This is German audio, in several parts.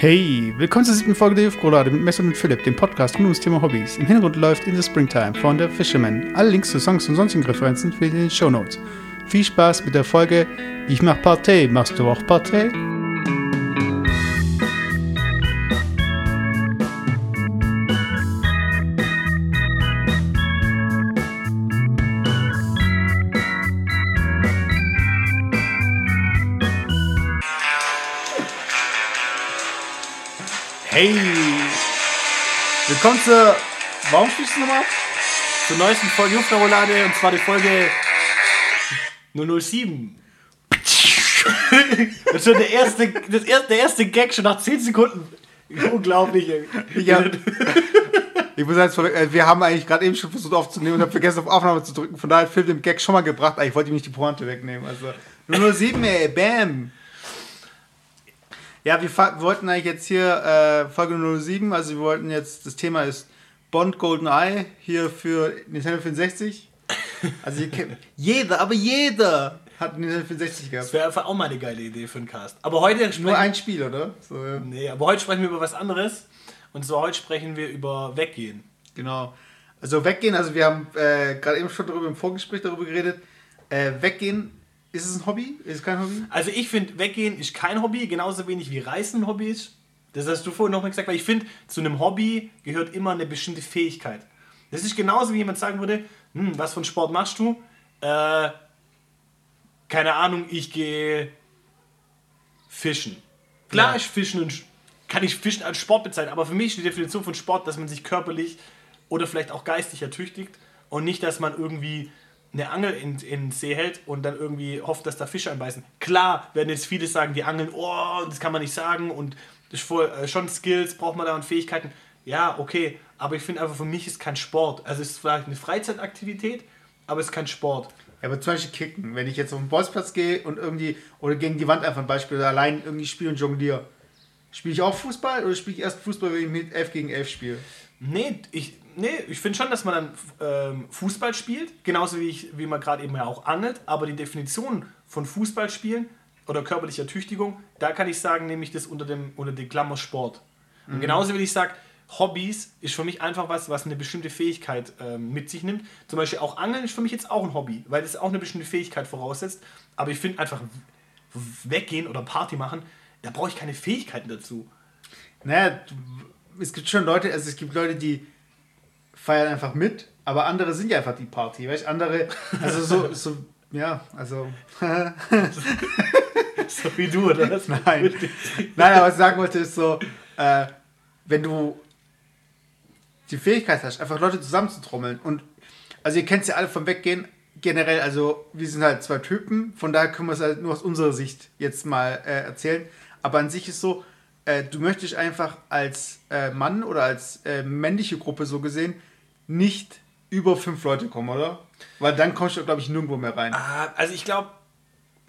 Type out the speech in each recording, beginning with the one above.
Hey, willkommen zur siebten Folge der Jufgrolade mit Messer und Philipp, dem Podcast rund ums Thema Hobbys. Im Hintergrund läuft In the Springtime von der Fisherman. Alle Links zu Songs und sonstigen Referenzen findet ihr in den Show Notes. Viel Spaß mit der Folge Ich mach Partei, machst du auch Partei? Hey, willkommen zur, warum spielst du nochmal? zur neuesten Folge Jufterroulade und zwar die Folge 007. Das ist schon der erste, das erste, der erste Gag schon nach 10 Sekunden. Unglaublich, ey. Ich, hab, ich muss jetzt äh, wir haben eigentlich gerade eben schon versucht aufzunehmen und habe vergessen auf Aufnahme zu drücken. Von daher hat Phil den Gag schon mal gebracht. Ich wollte ihm nicht die Pointe wegnehmen. Also 007, ey, bam. Ja, wir, wollten eigentlich jetzt hier äh, Folge 007, also wir wollten jetzt, das Thema ist Bond GoldenEye hier für Nintendo 64. Also ihr kennt, jeder, aber jeder hat Nintendo 64 Das gehabt. wäre einfach auch mal eine geile Idee für einen Cast. Aber heute sprechen, Nur ein Spiel, oder? So, ja. Nee, aber heute sprechen wir über was anderes. Und zwar heute sprechen wir über Weggehen. Genau. Also weggehen, also wir haben äh, gerade eben schon darüber im Vorgespräch darüber geredet. Äh, weggehen, ist es ein Hobby? Ist es kein Hobby? Also ich finde, Weggehen ist kein Hobby, genauso wenig wie Reisen ein Hobby ist. Das hast du vorhin noch mal gesagt, weil ich finde, zu einem Hobby gehört immer eine bestimmte Fähigkeit. Das ist genauso wie jemand sagen würde, hm, was für einen Sport machst du? Äh, keine Ahnung, ich gehe fischen. Klar Ja. ist Fischen und kann ich Fischen als Sport bezeichnen, aber für mich ist die Definition von Sport, dass man sich körperlich oder vielleicht auch geistig ertüchtigt und nicht, dass man irgendwie eine Angel in, in den See hält und dann irgendwie hofft, dass da Fische anbeißen. Klar werden jetzt viele sagen, die Angeln, oh, das kann man nicht sagen und äh, schon Skills, braucht man da und Fähigkeiten. Ja, okay, aber ich finde einfach, für mich ist kein Sport. Also es ist vielleicht eine Freizeitaktivität, aber es ist kein Sport. Ja, aber zum Beispiel kicken. Wenn ich jetzt auf den Bolzplatz gehe und irgendwie, oder gegen die Wand einfach ein Beispiel, oder allein irgendwie spiele und jongliere. Spiele ich auch Fußball oder spiele ich erst Fußball, wenn ich mit 11 gegen 11 spiele? Nee, ich, nee, ich finde schon, dass man dann ähm, Fußball spielt, genauso wie, ich, wie man gerade eben ja auch angelt, aber die Definition von Fußballspielen oder körperlicher Tüchtigung, da kann ich sagen, nehme ich das unter dem, unter dem Klammer Sport. Und genauso wie ich sage, Hobbys ist für mich einfach was, was eine bestimmte Fähigkeit ähm, mit sich nimmt. Zum Beispiel auch Angeln ist für mich jetzt auch ein Hobby, weil es auch eine bestimmte Fähigkeit voraussetzt. Aber ich finde einfach weggehen oder Party machen, da brauche ich keine Fähigkeiten dazu. Naja, es gibt schon Leute, also es gibt Leute, die feiern einfach mit, aber andere sind ja einfach die Party, weißt du? Andere, also so, so ja, also. So wie du, oder? was? Nein. Nein, aber was ich sagen wollte, ist so, äh, wenn du die Fähigkeit hast, einfach Leute zusammenzutrommeln und also ihr kennt es ja alle vom Weggehen, generell, also wir sind halt zwei Typen, von daher können wir es halt nur aus unserer Sicht jetzt mal äh, erzählen, aber an sich ist so, äh, du möchtest einfach als äh, Mann oder als äh, männliche Gruppe so gesehen nicht über fünf Leute kommen, oder? Weil dann kommst du, glaube ich, nirgendwo mehr rein. Ah, also ich glaube,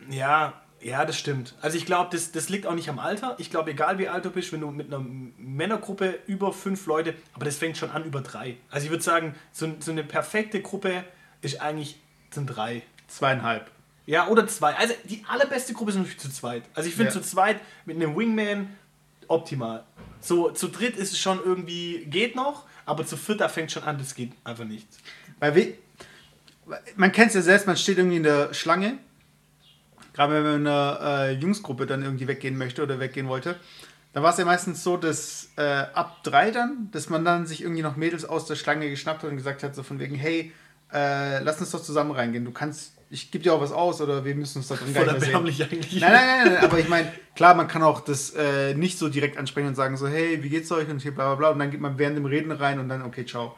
ja, ja, das stimmt. Also ich glaube, das, das liegt auch nicht am Alter. Ich glaube, egal wie alt du bist, wenn du mit einer Männergruppe über fünf Leute, aber das fängt schon an über drei. Also ich würde sagen, so, so eine perfekte Gruppe ist eigentlich sind drei. Zweieinhalb. Ja, oder zwei. Also die allerbeste Gruppe ist natürlich zu zweit. Also ich finde Ja. zu zweit mit einem Wingman optimal. So zu dritt ist es schon irgendwie, geht noch, aber zu viert, da fängt schon an, das geht einfach nicht. Weil wir, man kennt es ja selbst, man steht irgendwie in der Schlange. Gerade wenn man in einer äh, Jungsgruppe dann irgendwie weggehen möchte oder weggehen wollte. Da war es ja meistens so, dass äh, ab drei dann, dass man dann sich irgendwie noch Mädels aus der Schlange geschnappt hat und gesagt hat, so von wegen, hey, äh, lass uns doch zusammen reingehen. Du kannst, ich gebe dir auch was aus oder wir müssen uns da drin gar nicht mehr sehen. eigentlich. Nein, nein, nein, nein, aber ich meine, klar, man kann auch das äh, nicht so direkt ansprechen und sagen so, hey, wie geht's euch und hier bla bla bla und dann geht man während dem Reden rein und dann, okay, ciao.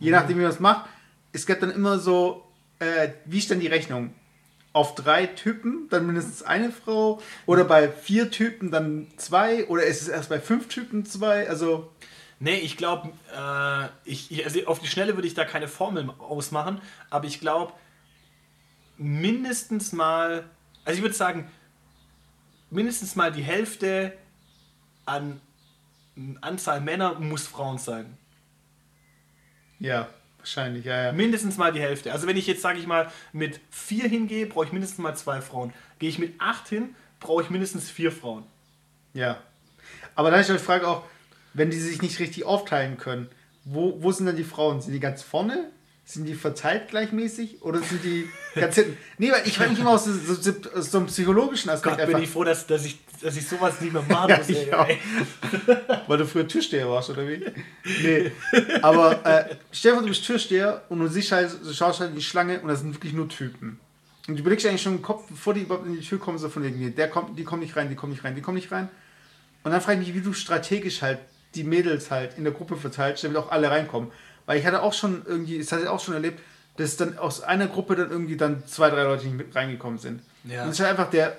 Je nachdem, wie man es macht, es gibt dann immer so, äh, wie ist denn die Rechnung? Auf drei Typen dann mindestens eine Frau oder bei vier Typen dann zwei oder ist es erst bei fünf Typen zwei? Also, Nee, ich glaube, äh, ich, ich, also auf die Schnelle würde ich da keine Formel ausmachen, aber ich glaube, mindestens mal, also ich würde sagen, mindestens mal die Hälfte an Anzahl Männer muss Frauen sein. ja, wahrscheinlich, ja, ja. Mindestens mal die Hälfte. Also wenn ich jetzt, sage ich mal, mit vier hingehe, brauche ich mindestens mal zwei Frauen. Gehe ich mit acht hin, brauche ich mindestens vier Frauen. Ja. Aber dann ist die Frage auch, wenn die sich nicht richtig aufteilen können, wo, wo sind dann die Frauen? Sind die ganz vorne? Sind die verteilt gleichmäßig oder sind die ganz hinten? Nee, weil ich frage mich immer aus so, so, so einem psychologischen Aspekt Gott, bin ich froh, dass, dass, ich, dass ich sowas nicht mehr machen muss. ja. ey. Weil du früher Türsteher warst, oder wie? Nee. Aber äh, vor, du bist Türsteher und du siehst halt, du schaust halt in die Schlange und das sind wirklich nur Typen. Und du überlegst eigentlich schon im Kopf, bevor die überhaupt in die Tür kommen, so von wegen, nee, der kommt, die kommen nicht rein, die kommen nicht rein, die kommen nicht rein. Und dann frage ich mich, wie du strategisch halt die Mädels halt in der Gruppe verteilst, damit auch alle reinkommen. Weil ich hatte auch schon irgendwie, das hatte ich auch schon erlebt, dass dann aus einer Gruppe dann irgendwie dann zwei, drei Leute nicht mit reingekommen sind. Ja. Und das ist halt einfach der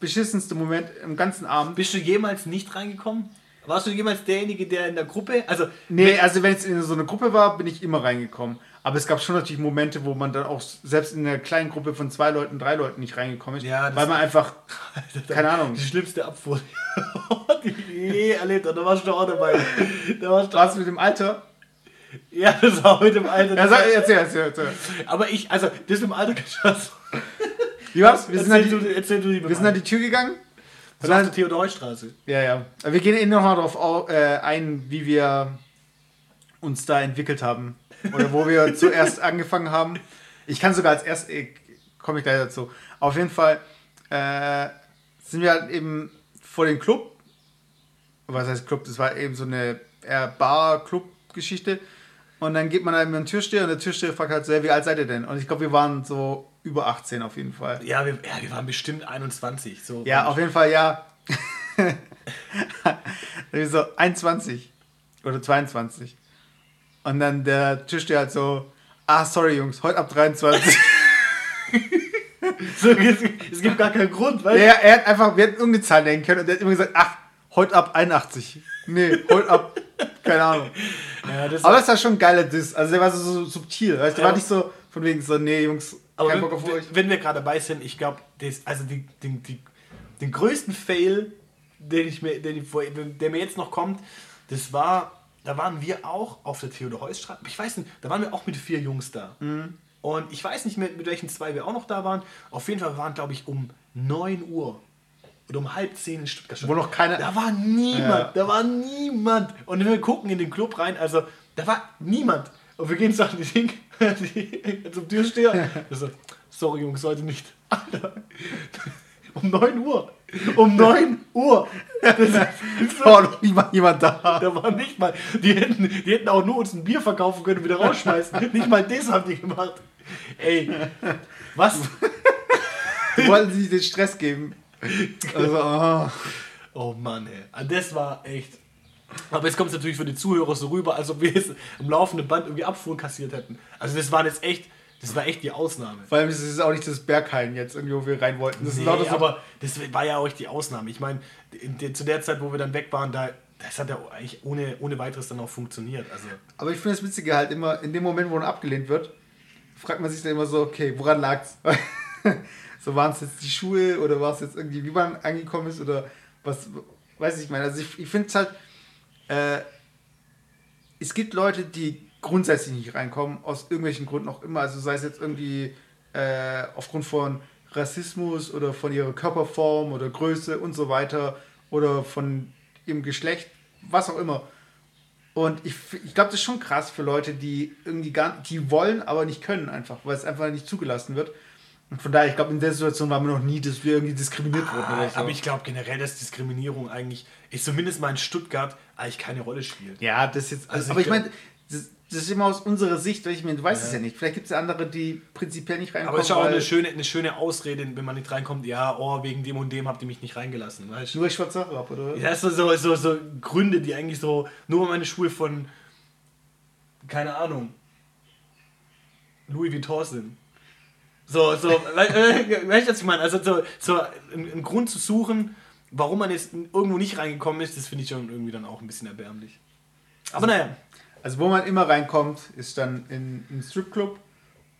beschissenste Moment im ganzen Abend. Bist du jemals nicht reingekommen? Warst du jemals derjenige, der in der Gruppe, also Nee, also wenn es in so einer Gruppe war, bin ich immer reingekommen. Aber es gab schon natürlich Momente, wo man dann auch selbst in einer kleinen Gruppe von zwei Leuten, drei Leuten nicht reingekommen ist. Ja, weil man einfach, keine Ahnung, die schlimmste Abfuhr, die ich je erlebt habe, da warst du auch dabei. Da warst du was mit dem Alter? ja, das war mit dem Alter. Ja, sag, erzähl, erzähl, erzähl. Aber ich, also, das mit dem Alter du. Wie war's? Wir sind, an Erzähl die, du, erzähl du die wir sind an die Tür gegangen. Das war auf der Theodor-Heuss-Straße. Ja, ja. Wir gehen eh nochmal darauf au- äh, ein, wie wir uns da entwickelt haben. Oder wo wir zuerst angefangen haben. Ich kann sogar als erst, äh, komme ich gleich dazu. Auf jeden Fall äh, sind wir halt eben vor dem Club. Was heißt Club? Das war eben so eine eher Bar-Club-Geschichte. Und dann geht man halt mit dem Türsteher und der Türsteher fragt halt so, "Ja, wie alt seid ihr denn? Und ich glaube, wir waren so über 18 auf jeden Fall. Ja wir, ja, wir waren bestimmt 21. So. Ja, auf jeden Fall, ja. So 21 oder 22. Und dann der Türsteher halt so, ah, sorry Jungs, heute ab 23. So, es, es gibt gar keinen Grund, weil. ja, er hat einfach, wir hätten irgendeine Zahl nennen können und der hat immer gesagt, ach, heute ab 81. Nee, heute ab, keine Ahnung. Ja, das Aber das war schon ein geiler Diss. Also der war so, subtil. Weißt? Der Ja. war nicht so von wegen so, nee Jungs, Aber kein wenn, Bock auf euch. wenn wir gerade dabei sind, ich glaube, also die, die, die, den größten Fail, den ich mir, den ich, der mir jetzt noch kommt, das war, da waren wir auch auf der Theodor-Heuss-Straße. Ich weiß nicht, da waren wir auch mit vier Jungs da. Mhm. Und ich weiß nicht, mit, mit welchen zwei wir auch noch da waren. Auf jeden Fall wir waren, glaube ich, um 9 Uhr oder um halb zehn in Stuttgart. schon. Wo noch keine- Da war niemand, Ja. da war niemand. Und wir gucken in den Club rein, also da war niemand. Und wir gehen so an die Ding, die, zum Türsteher. So, sorry Jungs, heute nicht. Alter, um 9 Uhr. Um 9 Uhr. Das ist so, War noch niemand jemand da. da war nicht mal, die hätten, die hätten auch nur uns ein Bier verkaufen können und wieder rausschmeißen. nicht mal das haben die gemacht. Ey, was? Die wollten sich den Stress geben. Also, oh. Oh Mann, ey. Ah, Das war echt. Aber jetzt kommt es natürlich für die Zuhörer so rüber, als ob wir jetzt im laufenden Band irgendwie Abfuhr kassiert hätten. Also das war jetzt echt, das war echt die Ausnahme. Vor allem ist es auch nicht das Berghain jetzt, irgendwie, wo wir rein wollten. Das ist Nee, lauter so aber das war ja auch die Ausnahme. Ich meine, zu der Zeit, wo wir dann weg waren, da, das hat ja eigentlich ohne, ohne weiteres dann auch funktioniert. Also Aber ich finde das Witzige halt immer, in dem Moment, wo man abgelehnt wird, fragt man sich dann immer so, okay, woran lag's? so waren es jetzt die Schuhe oder war es jetzt irgendwie, wie man angekommen ist oder was, weiß ich meine. Also ich, ich finde es halt, äh, es gibt Leute, die grundsätzlich nicht reinkommen, aus irgendwelchen Gründen auch immer, also sei es jetzt irgendwie äh, aufgrund von Rassismus oder von ihrer Körperform oder Größe und so weiter oder von ihrem Geschlecht, was auch immer. Und ich, ich glaube, das ist schon krass für Leute, die irgendwie gar die wollen, aber nicht können einfach, weil es einfach nicht zugelassen wird. Und von daher, ich glaube, in der Situation waren wir noch nie, dass wir irgendwie diskriminiert wurden oder so. Aber ich glaube generell, dass Diskriminierung eigentlich, ist zumindest mal in Stuttgart, eigentlich keine Rolle spielt. ja, das jetzt. Also aber ich ich meine, das, das ist immer aus unserer Sicht, weil ich meine, du weißt es ja nicht. Vielleicht gibt es ja andere, die prinzipiell nicht reinkommen. Aber es ist auch eine schöne, eine schöne Ausrede, wenn man nicht reinkommt, ja, oh, wegen dem und dem habt ihr mich nicht reingelassen. Weißt? Nur ich schwarze Sache ab, oder? Ja, so, so, so, so Gründe, die eigentlich so, nur weil meine Schuhe von, keine Ahnung, Louis Vuitton sind. So, so, we- weißt du, was ich meine? Also so, so einen, Grund zu suchen, warum man jetzt irgendwo nicht reingekommen ist, das finde ich schon irgendwie dann auch ein bisschen erbärmlich. Aber naja, Also wo man immer reinkommt, ist dann in einen Stripclub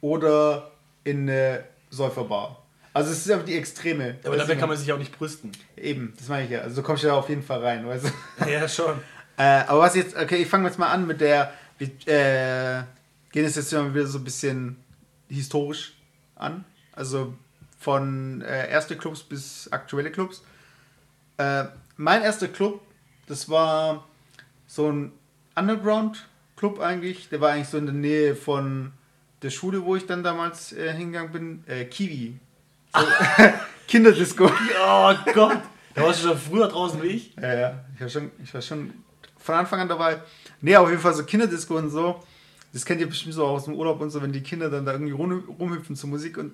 oder in eine Säuferbar. Also es ist einfach die Extreme. aber Weißt dabei du, kann man sich auch nicht brüsten. Eben, das meine ich ja. Also du kommst ja auf jeden Fall rein, weißt du? Ja, schon. Äh, aber was jetzt, okay, ich fange jetzt mal an mit der, wir äh, gehen es jetzt immer wieder so ein bisschen historisch an. Also von äh, erste Clubs bis aktuelle Clubs. Äh, mein erster Club Das war so ein Underground-Club eigentlich. Der war eigentlich so in der Nähe von der Schule, wo ich dann damals äh, hingegangen bin. Äh, Kiwi. So, Kinderdisco. Oh Gott. Da warst du schon früher draußen wie ich. Ja, ja. Ich war schon, ich war schon von Anfang an dabei. Nee, auf jeden Fall so Kinderdisco und so. Das kennt ihr bestimmt so aus dem Urlaub und so, wenn die Kinder dann da irgendwie rum, rumhüpfen zur Musik. Und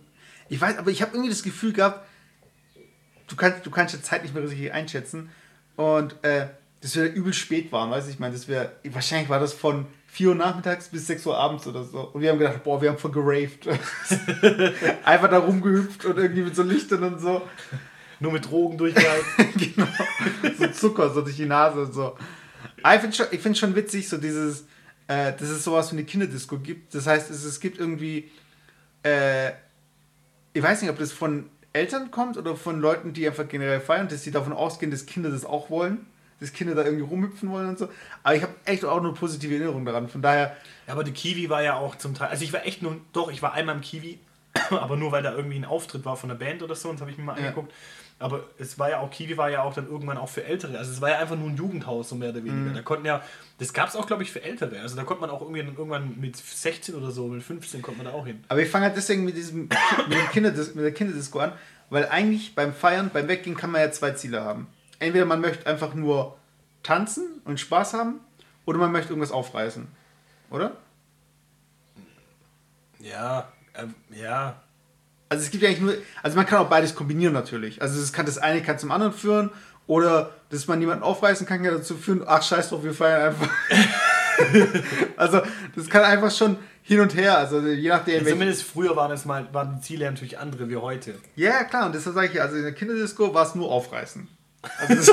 ich weiß, aber ich habe irgendwie das Gefühl gehabt, du kannst, du kannst die Zeit nicht mehr richtig einschätzen. Und äh, dass wir übel spät waren, weißt du? Ich meine, das wäre, wahrscheinlich war das von 4 Uhr nachmittags bis 6 Uhr abends oder so. Und wir haben gedacht, boah, wir haben voll geraved. Einfach da rumgehüpft und irgendwie mit so Lichtern und so. Nur mit Drogen durchgehalten. genau. So Zucker so durch die Nase und so. Aber ich finde schon, ich find schon witzig, so dieses, äh, dass es sowas wie eine Kinderdisco gibt. Das heißt, es, es gibt irgendwie, äh, ich weiß nicht, ob das von Eltern kommt oder von Leuten, die einfach generell feiern, dass sie davon ausgehen, dass Kinder das auch wollen. Dass Kinder da irgendwie rumhüpfen wollen und so. Aber ich habe echt auch nur positive Erinnerungen daran. Von daher. Ja, aber die Kiwi war ja auch zum Teil. Also ich war echt nur. Doch, ich war einmal im Kiwi, aber nur weil da irgendwie ein Auftritt war von der Band oder so, und das habe ich mir mal Ja. angeguckt. Aber es war ja auch, Kiwi war ja auch dann irgendwann auch für Ältere. Also es war ja einfach nur ein Jugendhaus, so mehr oder weniger. Mhm. Da konnten ja, das gab es auch, glaube ich, für Ältere. Also da konnte man auch irgendwie irgendwann mit 16 oder so, mit 15 konnte man da auch hin. Aber ich fange halt deswegen mit, diesem, mit, dem Kinderdis mit der Kinderdisco an, weil eigentlich beim Feiern, beim Weggehen kann man ja zwei Ziele haben. Entweder man möchte einfach nur tanzen und Spaß haben oder man möchte irgendwas aufreißen. Oder? Ja, ähm, ja. Also es gibt ja eigentlich nur, also man kann auch beides kombinieren natürlich. Also es kann das eine kann zum anderen führen oder dass man jemanden aufreißen kann, kann dazu führen, ach scheiß drauf, wir feiern einfach. also das kann einfach schon hin und her, also je nachdem. welche- Zumindest früher waren es mal, waren die Ziele natürlich andere wie heute. Ja, klar, und deshalb sage ich ja, also in der Kinderdisco war es nur aufreißen. Also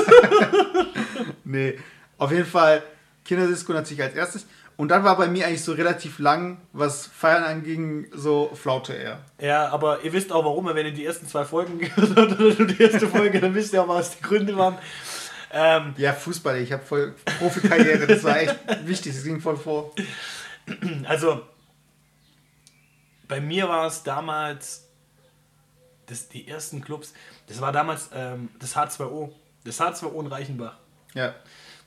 nee, auf jeden Fall Kinderdisco natürlich als erstes. Und dann war bei mir eigentlich so relativ lang, was Feiern anging, so Flaute eher. Ja, aber ihr wisst auch warum, wenn ihr die ersten zwei Folgen gehört habt oder die erste Folge, dann wisst ihr auch, was die Gründe waren. Ähm, Ja, Fußball, ich habe voll Profikarriere, das war echt wichtig, das ging voll vor. also, bei mir war es damals, das, die ersten Clubs, das war damals ähm, das H2O. Das H2O in Reichenbach. Ja,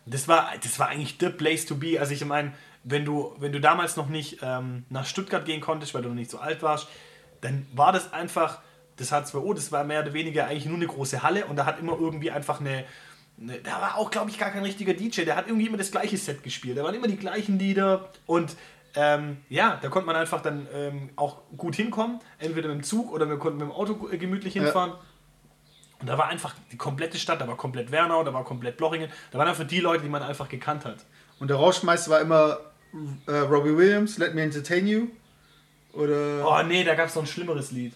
Das war, das war eigentlich the place to be. Also ich meine, wenn du, wenn du damals noch nicht ähm, nach Stuttgart gehen konntest, weil du noch nicht so alt warst, dann war das einfach, das H2O, das war mehr oder weniger eigentlich nur eine große Halle und da hat immer irgendwie einfach eine, eine da war auch, glaube ich, gar kein richtiger DJ, der hat irgendwie immer das gleiche Set gespielt. Da waren immer die gleichen Lieder und ähm, ja, da konnte man einfach dann ähm, auch gut hinkommen, entweder mit dem Zug oder wir konnten mit dem Auto äh, gemütlich Ja. hinfahren. Und da war einfach die komplette Stadt, da war komplett Wernau, da war komplett Blochingen, da waren einfach die Leute, die man einfach gekannt hat. und der Rauschmeister war immer äh, Robbie Williams, Let Me Entertain You. Oder. Oh nee, da gab es noch ein schlimmeres Lied.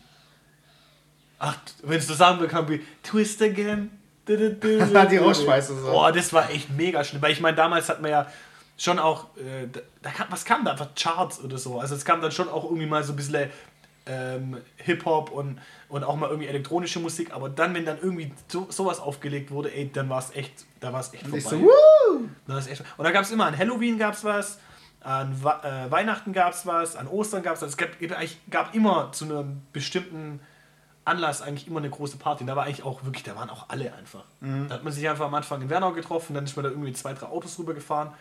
Ach, wenn es so sagen will, kann wie Twist Again. Die Rauschmeister so. Boah, das war echt mega schlimm. Weil ich meine, damals hat man ja schon auch, äh, da, da kam, was kam da? Einfach Charts oder so. Also es kam dann schon auch irgendwie mal so ein bisschen ähm, Hip-Hop und, und auch mal irgendwie elektronische Musik. Aber dann, wenn dann irgendwie so, sowas aufgelegt wurde, ey, dann war es echt, da war es echt vorbei. so, ist echt, und da gab es immer, an Halloween gab es was, an Wa- äh, Weihnachten gab es was, an Ostern gab es was. Es gab, gab immer zu einem bestimmten Anlass eigentlich immer eine große Party. Und da war eigentlich auch wirklich, da waren auch alle einfach. Da hat man sich einfach am Anfang in Wernau getroffen, dann ist man da irgendwie zwei, drei Autos rübergefahren.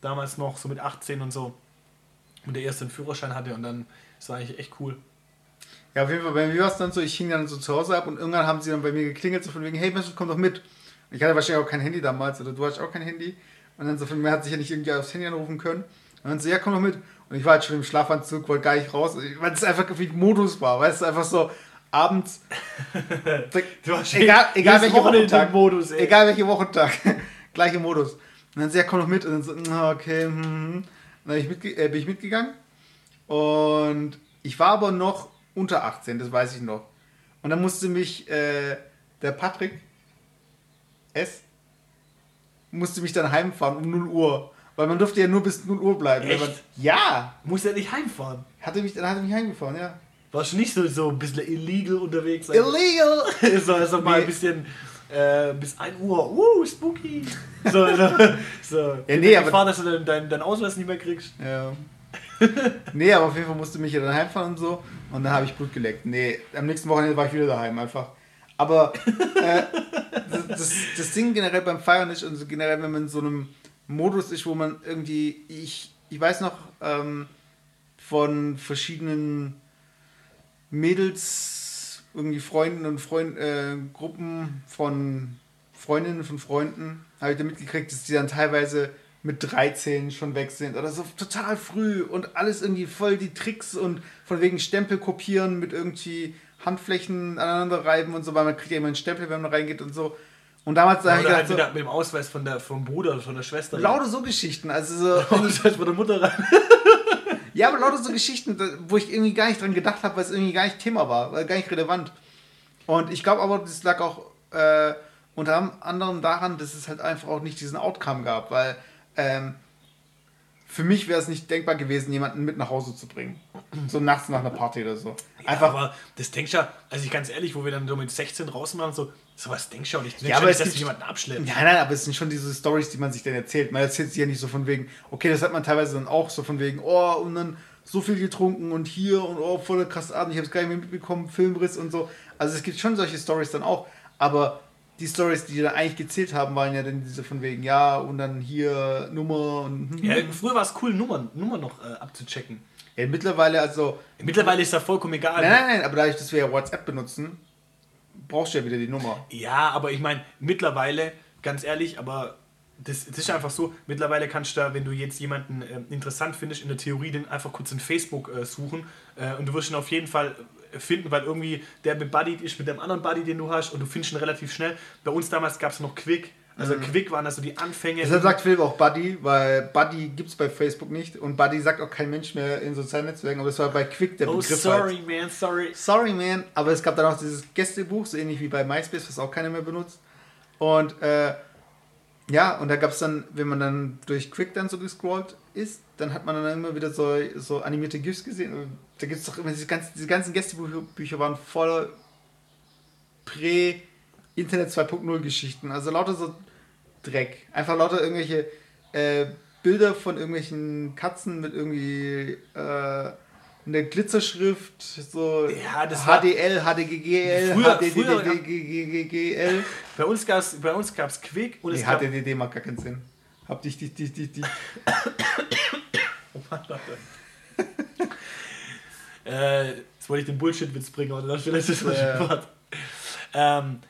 Damals noch so mit 18 und so. Und der erste einen Führerschein hatte und dann, das war eigentlich echt cool. Ja, auf jeden Fall, bei mir war es dann so, ich hing dann so zu Hause ab und irgendwann haben sie dann bei mir geklingelt, so von wegen, hey Mensch, komm doch mit. Und ich hatte wahrscheinlich auch kein Handy damals, oder du hattest auch kein Handy. Und dann so von mir hat sich ja nicht irgendwie aufs Handy anrufen können. Und dann so, ja, komm doch mit. Und ich war halt schon im Schlafanzug, wollte gar nicht raus, weil es einfach wie Modus war, weißt du, einfach so abends. Du warst egal, egal Wochenende Wochentag. Modus, ey. egal welcher Wochentag. Gleiche Modus. Und dann so, ja, komm doch mit. Und dann so, na, okay, hm, hm. Und dann bin ich, äh, bin ich mitgegangen. Und ich war aber noch unter 18, das weiß ich noch. Und dann musste mich äh, der Patrick S. musste mich dann heimfahren um 0 Uhr. Weil man durfte ja nur bis 0 Uhr bleiben. Echt? Man, ja! Muss ja nicht heimfahren. Hatte mich, dann hat er mich heimgefahren, ja. Warst du nicht so, so ein bisschen illegal unterwegs? Illegal! so, also mal Nee. ein bisschen äh, bis 1 Uhr, uh, spooky. So, so, so. Ja, nee, aber- Gefahr, dass du deinen dein, dein Ausweis nicht mehr kriegst. Ja. nee, aber auf jeden Fall musste mich ja dann heimfahren und so. Und dann habe ich Blut geleckt. Nee, am nächsten Wochenende war ich wieder daheim einfach. Aber äh, das, das, das Ding generell beim Feiern ist und generell, wenn man in so einem Modus ist, wo man irgendwie, ich, ich weiß noch ähm, von verschiedenen Mädels, irgendwie Freunden und Freund, äh, Gruppen von Freundinnen von Freunden, habe ich da mitgekriegt, dass die dann teilweise mit 13 schon weg sind oder so total früh und alles irgendwie voll die Tricks und von wegen Stempel kopieren mit irgendwie Handflächen aneinander reiben und so, weil man kriegt ja immer einen Stempel, wenn man reingeht und so. Und damals sage ich halt so, mit dem Ausweis von der, vom Bruder oder von der Schwester. Lauter so Geschichten, also so. Ausweis von der Mutter rein. ja, aber lauter so Geschichten, wo ich irgendwie gar nicht dran gedacht habe, weil es irgendwie gar nicht Thema war, gar nicht relevant. Und ich glaube aber, das lag auch äh, unter anderem daran, dass es halt einfach auch nicht diesen Outcome gab, weil ähm, für mich wäre es nicht denkbar gewesen, jemanden mit nach Hause zu bringen. So nachts nach einer Party oder so. Einfach. Ja, aber das denkst du ja, also ich ganz ehrlich, wo wir dann so mit 16 rausmachen, so, sowas denkst du auch nicht. Du ja, aber nicht, dass du jemanden abschleppt. Nein, nein, aber es sind schon diese Stories, die man sich dann erzählt. Man erzählt sie ja nicht so von wegen, okay, das hat man teilweise dann auch so von wegen, oh, und dann so viel getrunken und hier und oh, voller krass Abend, ich habe es gar nicht mehr mitbekommen, Filmriss und so. Also es gibt schon solche Stories dann auch, aber die Stories, die da eigentlich gezählt haben, waren ja dann diese von wegen, ja, und dann hier Nummer und. Ja, früher war es cool, Nummern, Nummern noch äh, abzuchecken. Ja, mittlerweile, also. Mittlerweile ist das vollkommen egal. Nein, nein, nein, aber dadurch, dass wir ja WhatsApp benutzen, brauchst du ja wieder die Nummer. Ja, aber ich meine, mittlerweile, ganz ehrlich, aber das, das, ist einfach so, mittlerweile kannst du da, wenn du jetzt jemanden äh, interessant findest, in der Theorie den einfach kurz in Facebook äh, suchen äh, und du wirst ihn auf jeden Fall finden, weil irgendwie der bebuddied ist mit dem anderen Buddy, den du hast und du findest ihn relativ schnell. Bei uns damals gab es noch Quick. Also mhm. Quick waren also die Anfänge. Deshalb sagt Philipp auch Buddy, weil Buddy gibt es bei Facebook nicht und Buddy sagt auch kein Mensch mehr in sozialen Netzwerken, aber es war bei Quick der oh, Begriff. sorry halt. man, sorry. Sorry man, aber es gab dann auch dieses Gästebuch, so ähnlich wie bei MySpace, was auch keiner mehr benutzt. Und äh, ja, und da gab es dann, wenn man dann durch Quick dann so gescrollt ist, dann hat man dann immer wieder so, so animierte GIFs gesehen. Und da gibt es doch immer diese ganzen, diese ganzen Gästebücher waren voller Prä-Internet 2.0 Geschichten. Also lauter so Dreck. Einfach lauter irgendwelche äh, Bilder von irgendwelchen Katzen mit irgendwie äh, eine Glitzerschrift, so ja, das HDL, HDGGL, HDDDGGL. Bei uns gab es bei uns gab's Quick und es gab HDDD macht gar keinen Sinn. Hab dich, dich, dich, dich, dich. oh Mann, warte. äh, jetzt wollte ich den Bullshit-Witz bringen, aber das vielleicht ist das ja. ähm,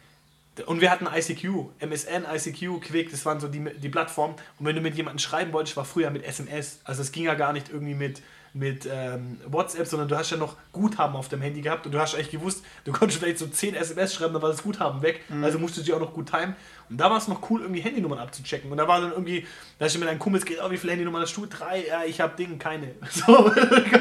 und wir hatten ICQ, MSN, ICQ, Quick, das waren so die, die Plattformen. Und wenn du mit jemandem schreiben wolltest, war früher mit SMS. Also es ging ja gar nicht irgendwie mit, mit ähm, WhatsApp, sondern du hast ja noch Guthaben auf dem Handy gehabt und du hast eigentlich gewusst, du konntest vielleicht so 10 SMS schreiben, dann war das Guthaben weg, mhm. also musstest du dir auch noch gut timen. Und da war es noch cool, irgendwie Handynummern abzuchecken. Und da war dann irgendwie, da hast du mit deinen Kumpels geht, oh, wie viele Handynummern hast du? Drei? Ja, ich habe Ding, keine. So.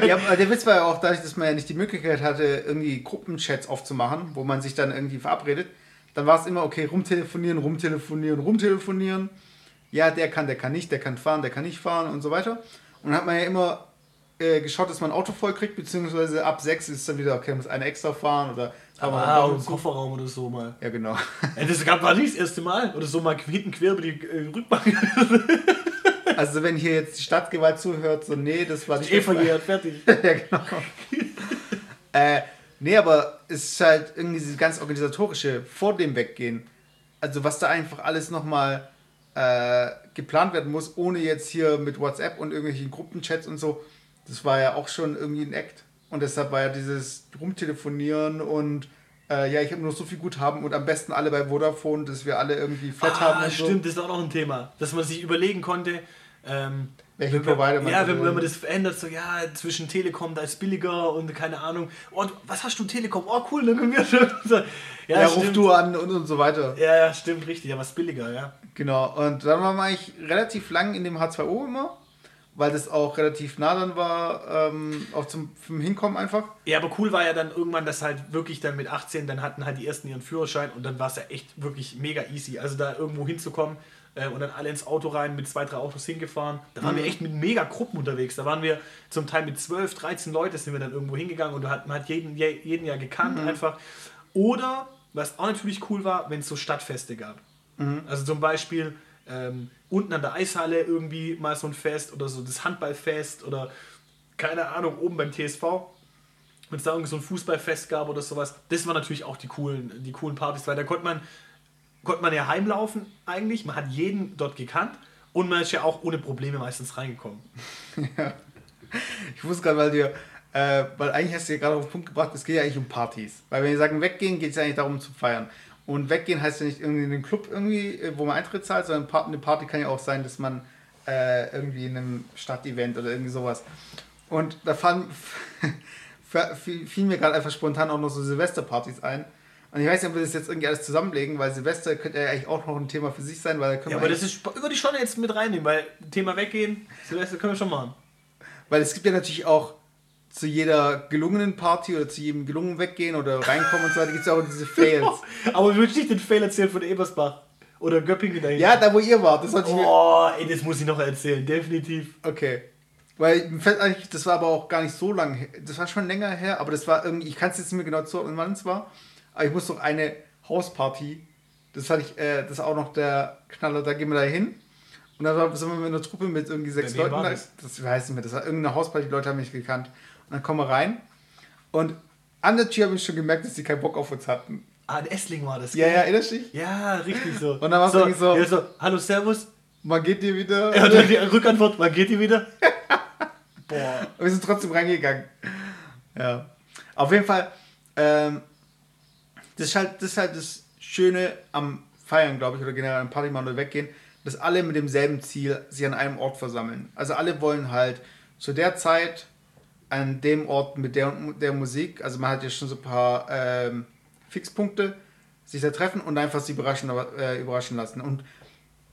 ja, aber der Witz war ja auch dadurch, dass man ja nicht die Möglichkeit hatte, irgendwie Gruppenchats aufzumachen, wo man sich dann irgendwie verabredet. Dann war es immer, okay, rumtelefonieren, rumtelefonieren, rumtelefonieren. Ja, der kann, der kann nicht, der kann fahren, der kann nicht fahren und so weiter. Und dann hat man ja immer äh, geschaut, dass man ein Auto voll kriegt, beziehungsweise ab 6 ist es dann wieder, okay, muss eine extra fahren oder aber ah, im Kofferraum oder so mal. Ja, genau. Ja, das gab war nicht das erste Mal. Oder so mal hinten quer über die äh, Rückbank. also wenn hier jetzt die Stadtgewalt zuhört, so nee, das war nicht. Eh verjährt, fertig. ja, genau. äh, nee, aber es ist halt irgendwie dieses ganz organisatorische vor dem Weggehen. Also was da einfach alles nochmal äh, geplant werden muss, ohne jetzt hier mit WhatsApp und irgendwelchen Gruppenchats und so das war ja auch schon irgendwie ein Act. Und deshalb war ja dieses Rumtelefonieren und äh, ja, ich habe nur so viel Guthaben und am besten alle bei Vodafone, dass wir alle irgendwie flat ah, haben. stimmt, so. das ist auch noch ein Thema. Dass man sich überlegen konnte, ähm, welchen Provider man Ja, wenn, wenn, man das verändert, so ja, zwischen Telekom, da ist billiger und keine Ahnung. Oh, was hast du Telekom? Oh, cool, dann können wir schon. ja, ja ruf du an und, und so weiter. Ja, ja, stimmt, richtig, aber es ist billiger, ja. Genau, und dann waren wir eigentlich relativ lang in dem H2O immer weil das auch relativ nah dann war, ähm, auch zum, zum Hinkommen einfach. Ja, aber cool war ja dann irgendwann, dass halt wirklich dann mit 18, dann hatten halt die ersten ihren Führerschein und dann war es ja echt wirklich mega easy. Also da irgendwo hinzukommen äh, und dann alle ins Auto rein, mit zwei, drei Autos hingefahren. Da waren mhm. wir echt mit mega Gruppen unterwegs. Da waren wir zum Teil mit 12, 13 Leute sind wir dann irgendwo hingegangen und man hat jeden, jeden ja gekannt mhm. einfach. Oder, was auch natürlich cool war, wenn es so Stadtfeste gab. Mhm. Also zum Beispiel ähm, unten an der Eishalle irgendwie mal so ein Fest oder so das Handballfest oder keine Ahnung, oben beim TSV. Wenn es da irgendwie so ein Fußballfest gab oder sowas, das waren natürlich auch die coolen, die coolen Partys, weil da konnte man konnte man ja heimlaufen eigentlich. Man hat jeden dort gekannt und man ist ja auch ohne Probleme meistens reingekommen. ja. Ich wusste gerade, weil dir, äh, weil eigentlich hast du ja gerade auf den Punkt gebracht, es geht ja eigentlich um Partys. Weil wenn wir sagen weggehen, geht es ja eigentlich darum zu feiern. Und weggehen heißt ja nicht irgendwie in den Club irgendwie, äh, wo man Eintritt zahlt, sondern eine Party kann ja auch sein, dass man äh, irgendwie in einem Stadtevent oder irgendwie sowas. Und da fand, fiel mir gerade einfach spontan auch noch so Silvesterpartys ein. Und ich weiß nicht, ob wir das jetzt irgendwie alles zusammenlegen, weil Silvester könnte ja eigentlich auch noch ein Thema für sich sein, weil da Ja, aber das ist über die Stunde jetzt mit reinnehmen, weil Thema weggehen, Silvester können wir schon machen. Weil es gibt ja natürlich auch zu jeder gelungenen Party oder zu jedem gelungenen Weggehen oder reinkommen und so weiter, gibt es auch diese Fails. aber du willst nicht den Fail erzählen von Ebersbach oder Göppingen dahin. Ja, da wo ihr wart. Das oh, ey, das muss ich noch erzählen, definitiv. Okay. Weil eigentlich, das war aber auch gar nicht so lange her. Das war schon länger her, aber das war irgendwie, ich kann es jetzt nicht mehr genau zuordnen, wann es war. Aber ich muss doch eine Hausparty, das hatte ich, äh, das ist auch noch der Knaller, da gehen wir da hin. Und da sind wir mit einer Truppe mit irgendwie sechs Leuten. Da, das? das weiß ich nicht mehr, das war irgendeine Hausparty, die Leute haben mich gekannt. Und dann kommen wir rein und an der Tür habe ich schon gemerkt, dass die keinen Bock auf uns hatten. Ah, der Essling war das. Ja, ja, erinnerst du dich? Ja, richtig so. Und dann war es so, irgendwie so, ja, so, hallo, servus. Man geht dir wieder. Ja, dann die Rückantwort, man geht dir wieder. Boah. Aber wir sind trotzdem reingegangen. Ja. Auf jeden Fall, ähm, das, ist halt, das ist halt das Schöne am Feiern, glaube ich, oder generell am Partymann oder weggehen, dass alle mit demselben Ziel sich an einem Ort versammeln. Also alle wollen halt zu der Zeit an dem Ort mit der, der Musik, also man hat ja schon so ein paar ähm, Fixpunkte, sich da treffen und einfach sie überraschen, äh, überraschen lassen. Und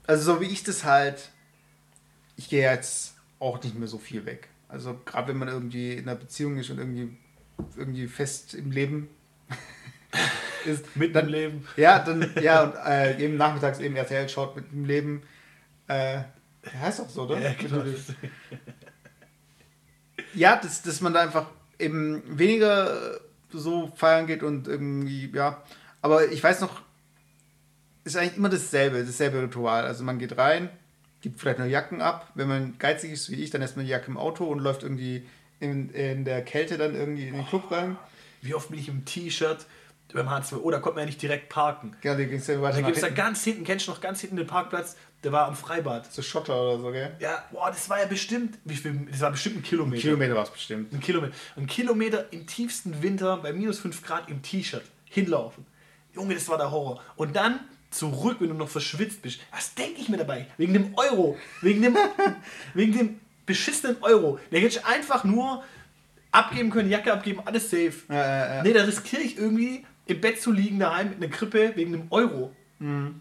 also so wie ich das halt, ich gehe jetzt auch nicht mehr so viel weg. Also gerade wenn man irgendwie in einer Beziehung ist und irgendwie, irgendwie fest im Leben ist. Mit dem Leben. Ja, dann, ja, und äh, eben nachmittags eben RTL schaut mit dem Leben. Äh, heißt auch so, oder? Ja, genau. ja das, dass man da einfach eben weniger so feiern geht und irgendwie, ja. Aber ich weiß noch, ist eigentlich immer dasselbe, dasselbe Ritual. Also man geht rein, gibt vielleicht noch Jacken ab. Wenn man geizig ist wie ich, dann lässt man die Jacke im Auto und läuft irgendwie in, in der Kälte dann irgendwie in den Club rein. Wie oft bin ich im T-Shirt beim H2O, da konnte man ja nicht direkt parken. Ja, die ging's ja weiter Da gibt es da ganz hinten, kennst du noch ganz hinten den Parkplatz, der war am Freibad. So Schotter oder so, gell? Ja, boah, das war ja bestimmt, wie viel, das war bestimmt ein Kilometer. Ein Kilometer war es bestimmt. Ein Kilometer. Ein Kilometer im tiefsten Winter bei minus 5 Grad im T-Shirt hinlaufen. Junge, das war der Horror. Und dann zurück, wenn du noch verschwitzt bist. Was denke ich mir dabei? Wegen dem Euro. Wegen dem, wegen dem beschissenen Euro. Der hätte ich einfach nur abgeben können, Jacke abgeben, alles safe. Ja, ja, ja. Nee, da riskiere ich irgendwie im Bett zu liegen daheim mit einer Krippe wegen einem Euro. Mhm.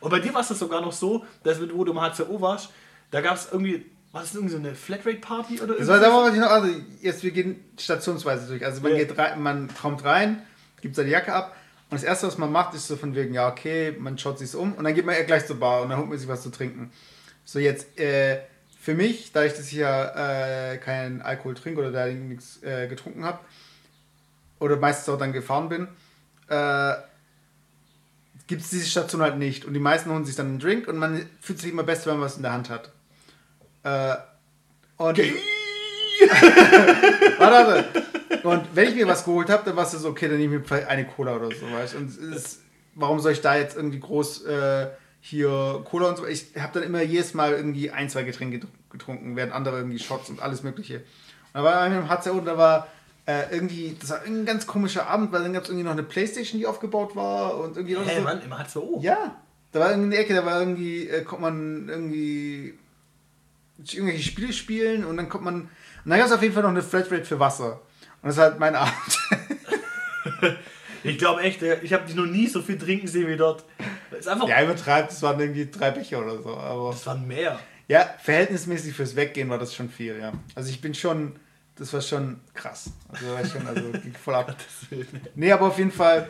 Und bei dir war es das sogar noch so, dass wo du im HCO warst, da gab es irgendwie, war das irgendwie so eine Flatrate-Party oder irgendwas? Das war, noch, also jetzt, wir gehen stationsweise durch. Also man, ja. geht rein, man kommt rein, gibt seine Jacke ab und das erste, was man macht, ist so von wegen, ja, okay, man schaut sich um und dann geht man ja gleich zur Bar und dann holt man sich was zu trinken. So jetzt, äh, für mich, da ich das hier äh, keinen Alkohol trinke oder da nichts äh, getrunken habe, oder meistens auch dann gefahren bin, äh, gibt es diese Station halt nicht. Und die meisten holen sich dann einen Drink und man fühlt sich immer besser, wenn man was in der Hand hat. Äh, und. warte, warte. Und wenn ich mir was geholt habe, dann war es so, okay, dann nehme ich mir vielleicht eine Cola oder so, weißt Und ist, warum soll ich da jetzt irgendwie groß äh, hier Cola und so? Ich habe dann immer jedes Mal irgendwie ein, zwei Getränke getrunken, während andere irgendwie Shots und alles Mögliche. Und da war einer im HCO und da war äh, irgendwie, das war ein ganz komischer Abend, weil dann gab es irgendwie noch eine Playstation, die aufgebaut war und irgendwie. Hä, so, Mann, im H2O? Ja. Da war irgendwie eine Ecke, da war irgendwie, äh, kommt man irgendwie irgendwelche Spiele spielen und dann kommt man. Und dann gab es auf jeden Fall noch eine Flatrate für Wasser. Und das ist halt mein Abend. ich glaube echt, ich habe dich noch nie so viel trinken sehen wie dort. Das ist einfach ja, übertreibt, das waren irgendwie drei Becher oder so. Aber das waren mehr. Ja, verhältnismäßig fürs Weggehen war das schon viel, ja. Also ich bin schon das war schon krass. Also, war schon, also ging voll ab. nee, aber auf jeden Fall,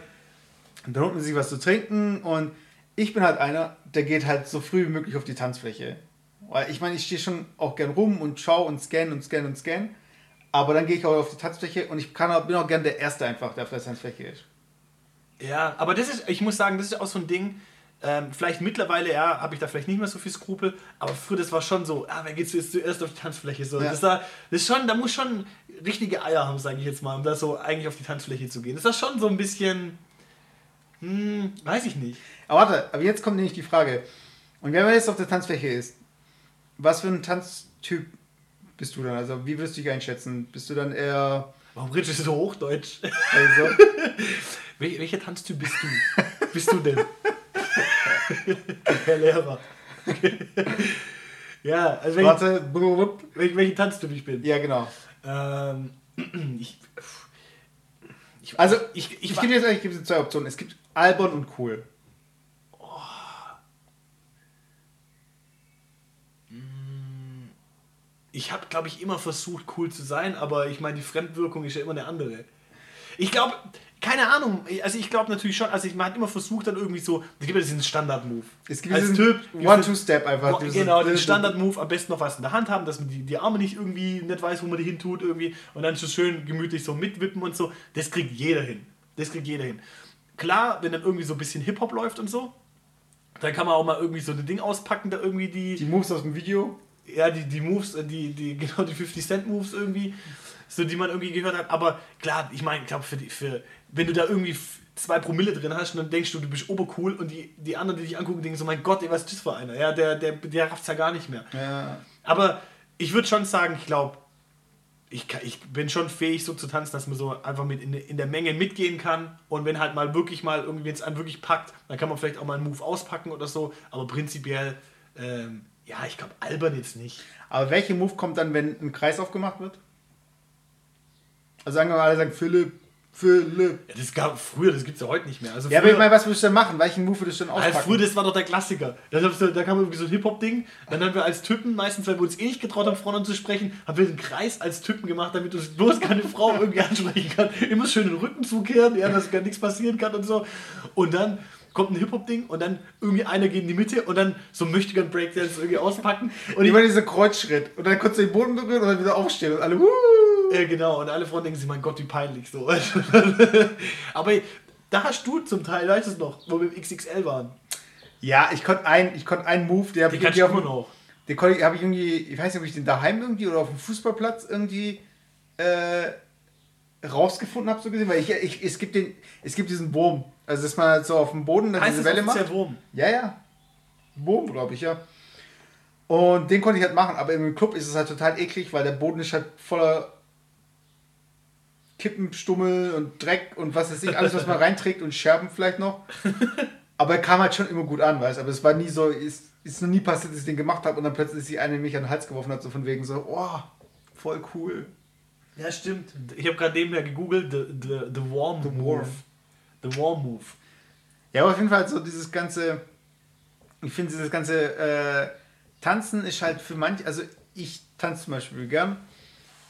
dann holt man sich was zu trinken und ich bin halt einer, der geht halt so früh wie möglich auf die Tanzfläche. Weil ich meine, ich stehe schon auch gern rum und schaue und scanne und scanne und scanne. Aber dann gehe ich auch auf die Tanzfläche und ich kann auch, bin auch gern der Erste einfach, der auf der Tanzfläche ist. Ja, aber das ist, ich muss sagen, das ist auch so ein Ding, ähm, vielleicht mittlerweile, ja, habe ich da vielleicht nicht mehr so viel Skrupel, aber früher, das war schon so, ah, wer geht jetzt zuerst auf die Tanzfläche? So, ja. das, da, das ist schon, da muss schon richtige Eier haben, sage ich jetzt mal, um da so eigentlich auf die Tanzfläche zu gehen. Das ist schon so ein bisschen, Hm, weiß ich nicht. Aber warte, aber jetzt kommt nämlich die Frage. Und wenn man jetzt auf der Tanzfläche ist, was für ein Tanztyp bist du dann? Also wie würdest du dich einschätzen? Bist du dann eher... Warum redest du so Hochdeutsch? Also, Wel welcher Tanztyp bist du? bist du denn? Herr Lehrer. ja, also welchen, warte, blub. wel welchen Tanztyp ich bin. ja genau. Ähm, ich, ich, Also ich, ich, ich, ich gebe dir jetzt eigentlich gebe zwei Optionen. Es gibt albern und cool. ich habe, glaube ich, immer versucht, cool zu sein, aber ich meine, die Fremdwirkung ist ja immer eine andere. Ich glaube, keine Ahnung, also ich glaube natürlich schon, also ich, man hat immer versucht dann irgendwie so, es gibt ja diesen Standard-Move. Es gibt Als Typ, One-Two-Step einfach. Wo- Genau, den Standard-Move am besten noch was in der Hand haben, dass man die, die Arme nicht irgendwie nicht weiß, wo man die hin tut irgendwie und dann so schön gemütlich so mitwippen und so. Das kriegt jeder hin. Das kriegt jeder hin. Klar, wenn dann irgendwie so ein bisschen Hip-Hop läuft und so, dann kann man auch mal irgendwie so ein Ding auspacken, da irgendwie die, Die Moves aus dem Video. Ja, die, die Moves, äh, die, die, genau die 50 Cent Moves irgendwie, so die man irgendwie gehört hat. Aber klar, ich meine, ich glaube, für, die- für, wenn du da irgendwie zwei Promille drin hast und dann denkst du, du bist obercool und die, die anderen, die dich angucken, denken so, mein Gott, ey, was ist das für einer? Ja, der, der, der rafft's ja gar nicht mehr. Ja. Aber ich würde schon sagen, ich glaube, ich, kann- ich bin schon fähig, so zu tanzen, dass man so einfach mit in, der- in der Menge mitgehen kann. Und wenn halt mal wirklich mal irgendwie jetzt einen wirklich packt, dann kann man vielleicht auch mal einen Move auspacken oder so. Aber prinzipiell, ähm, ja, ich glaube, albern jetzt nicht. Aber welcher Move kommt dann, wenn ein Kreis aufgemacht wird? Also sagen wir mal, alle sagen Philipp, Philipp. Ja, das gab früher, das gibt es ja heute nicht mehr. Also Ja, aber ich meine, was würdest du denn machen? Welchen Move würdest du denn also auspacken? früher, das war doch der Klassiker. Da, da kam irgendwie so ein Hip-Hop-Ding. Dann haben wir als Typen, meistens, weil wir uns eh nicht getraut haben, Frauen anzusprechen, haben wir einen Kreis als Typen gemacht, damit uns bloß keine Frau irgendwie ansprechen kann. Immer schön den Rücken zukehren, ja, dass gar nichts passieren kann und so. Und dann kommt ein Hip-Hop-Ding und dann irgendwie einer geht in die Mitte und dann so möchte gern Breakdance irgendwie auspacken. Und ich, immer dieser Kreuzschritt. Und dann kurz den Boden berühren und dann wieder aufstehen und alle, wuh. Ja, genau. Und alle Frauen denken sich, mein Gott, wie peinlich so. Aber da hast du zum Teil, weißt du es noch, wo wir im XXL waren. Ja, ich konnte einen, ich konnte einen Move, der habe ich irgendwie auf noch. den konnte ich, habe ich irgendwie, ich weiß nicht, ob ich den daheim irgendwie oder auf dem Fußballplatz irgendwie äh, rausgefunden habe, so gesehen, weil ich, ich, es gibt den, es gibt diesen Wurm. Also, dass man halt so auf dem Boden dann Heißt diese Welle macht. offiziell Wurm? Ja, ja. Wurm, glaube ich, ja. Und den konnte ich halt machen, aber im Club ist es halt total eklig, weil der Boden ist halt voller Kippenstummel und Dreck und was weiß ich, alles, was man reinträgt und Scherben vielleicht noch. Aber er kam halt schon immer gut an, weißt du. Aber es war nie so, ist, ist noch nie passiert, dass ich den gemacht habe und dann plötzlich sich eine mich an den Hals geworfen hat, so von wegen so, oh, voll cool. Ja, stimmt. Ich habe gerade nebenher gegoogelt, the, the, the Warm The Move. Warm. The Warm Move. Ja, aber auf jeden Fall so dieses ganze, ich finde dieses ganze äh, Tanzen ist halt für manche, also ich tanze zum Beispiel gern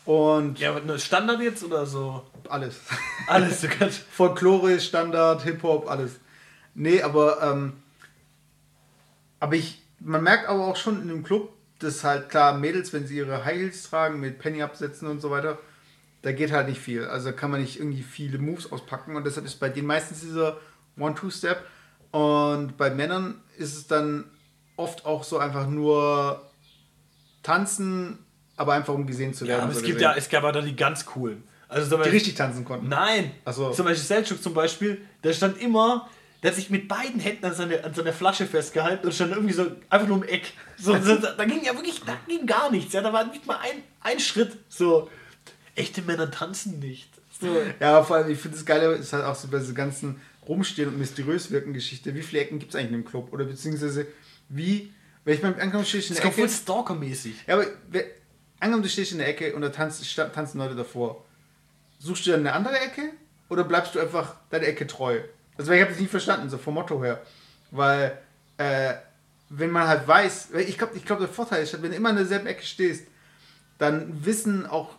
und Ja, aber nur Standard jetzt oder so? alles. Alles, du kannst. Folklore, Standard, Hip-Hop, alles. Nee, aber, ähm, aber ich, man merkt aber auch schon in dem Club, dass halt klar Mädels, wenn sie ihre High Heels tragen mit Penny absetzen und so weiter, da geht halt nicht viel. Also kann man nicht irgendwie viele Moves auspacken und deshalb ist bei denen meistens dieser One-Two-Step und bei Männern ist es dann oft auch so einfach nur tanzen, aber einfach um gesehen zu werden. Ja, aber es gibt gesehen. ja, es gab ja da die ganz coolen. Also zum die Beispiel, richtig tanzen konnten. Nein. Ach so. Zum Beispiel Selchuk zum Beispiel, der stand immer, der hat sich mit beiden Händen an seine, an seiner Flasche festgehalten und stand irgendwie so einfach nur im Eck. So, so, da, da ging ja wirklich, da ging gar nichts. Ja, da war nicht mal ein, ein Schritt. So, echte Männer tanzen nicht. So. Ja, vor allem, ich finde das Geile ist halt auch so bei dieser ganzen Rumstehen und mysteriös wirken Geschichte. Wie viele Ecken gibt es eigentlich in dem Club? Oder beziehungsweise, wie, wenn ich beim Ankommen stehe ich in Das der kommt voll Ecke. Stalker-mäßig. Ja, aber angenommen, du stehst in der Ecke und da tanzen, tanzen Leute davor. Suchst du dann eine andere Ecke? Oder bleibst du einfach deiner Ecke treu? Also, weil ich habe das nicht verstanden, so vom Motto her. Weil, äh, wenn man halt weiß, ich glaube, ich glaub, der Vorteil ist, wenn du immer in derselben Ecke stehst, dann wissen auch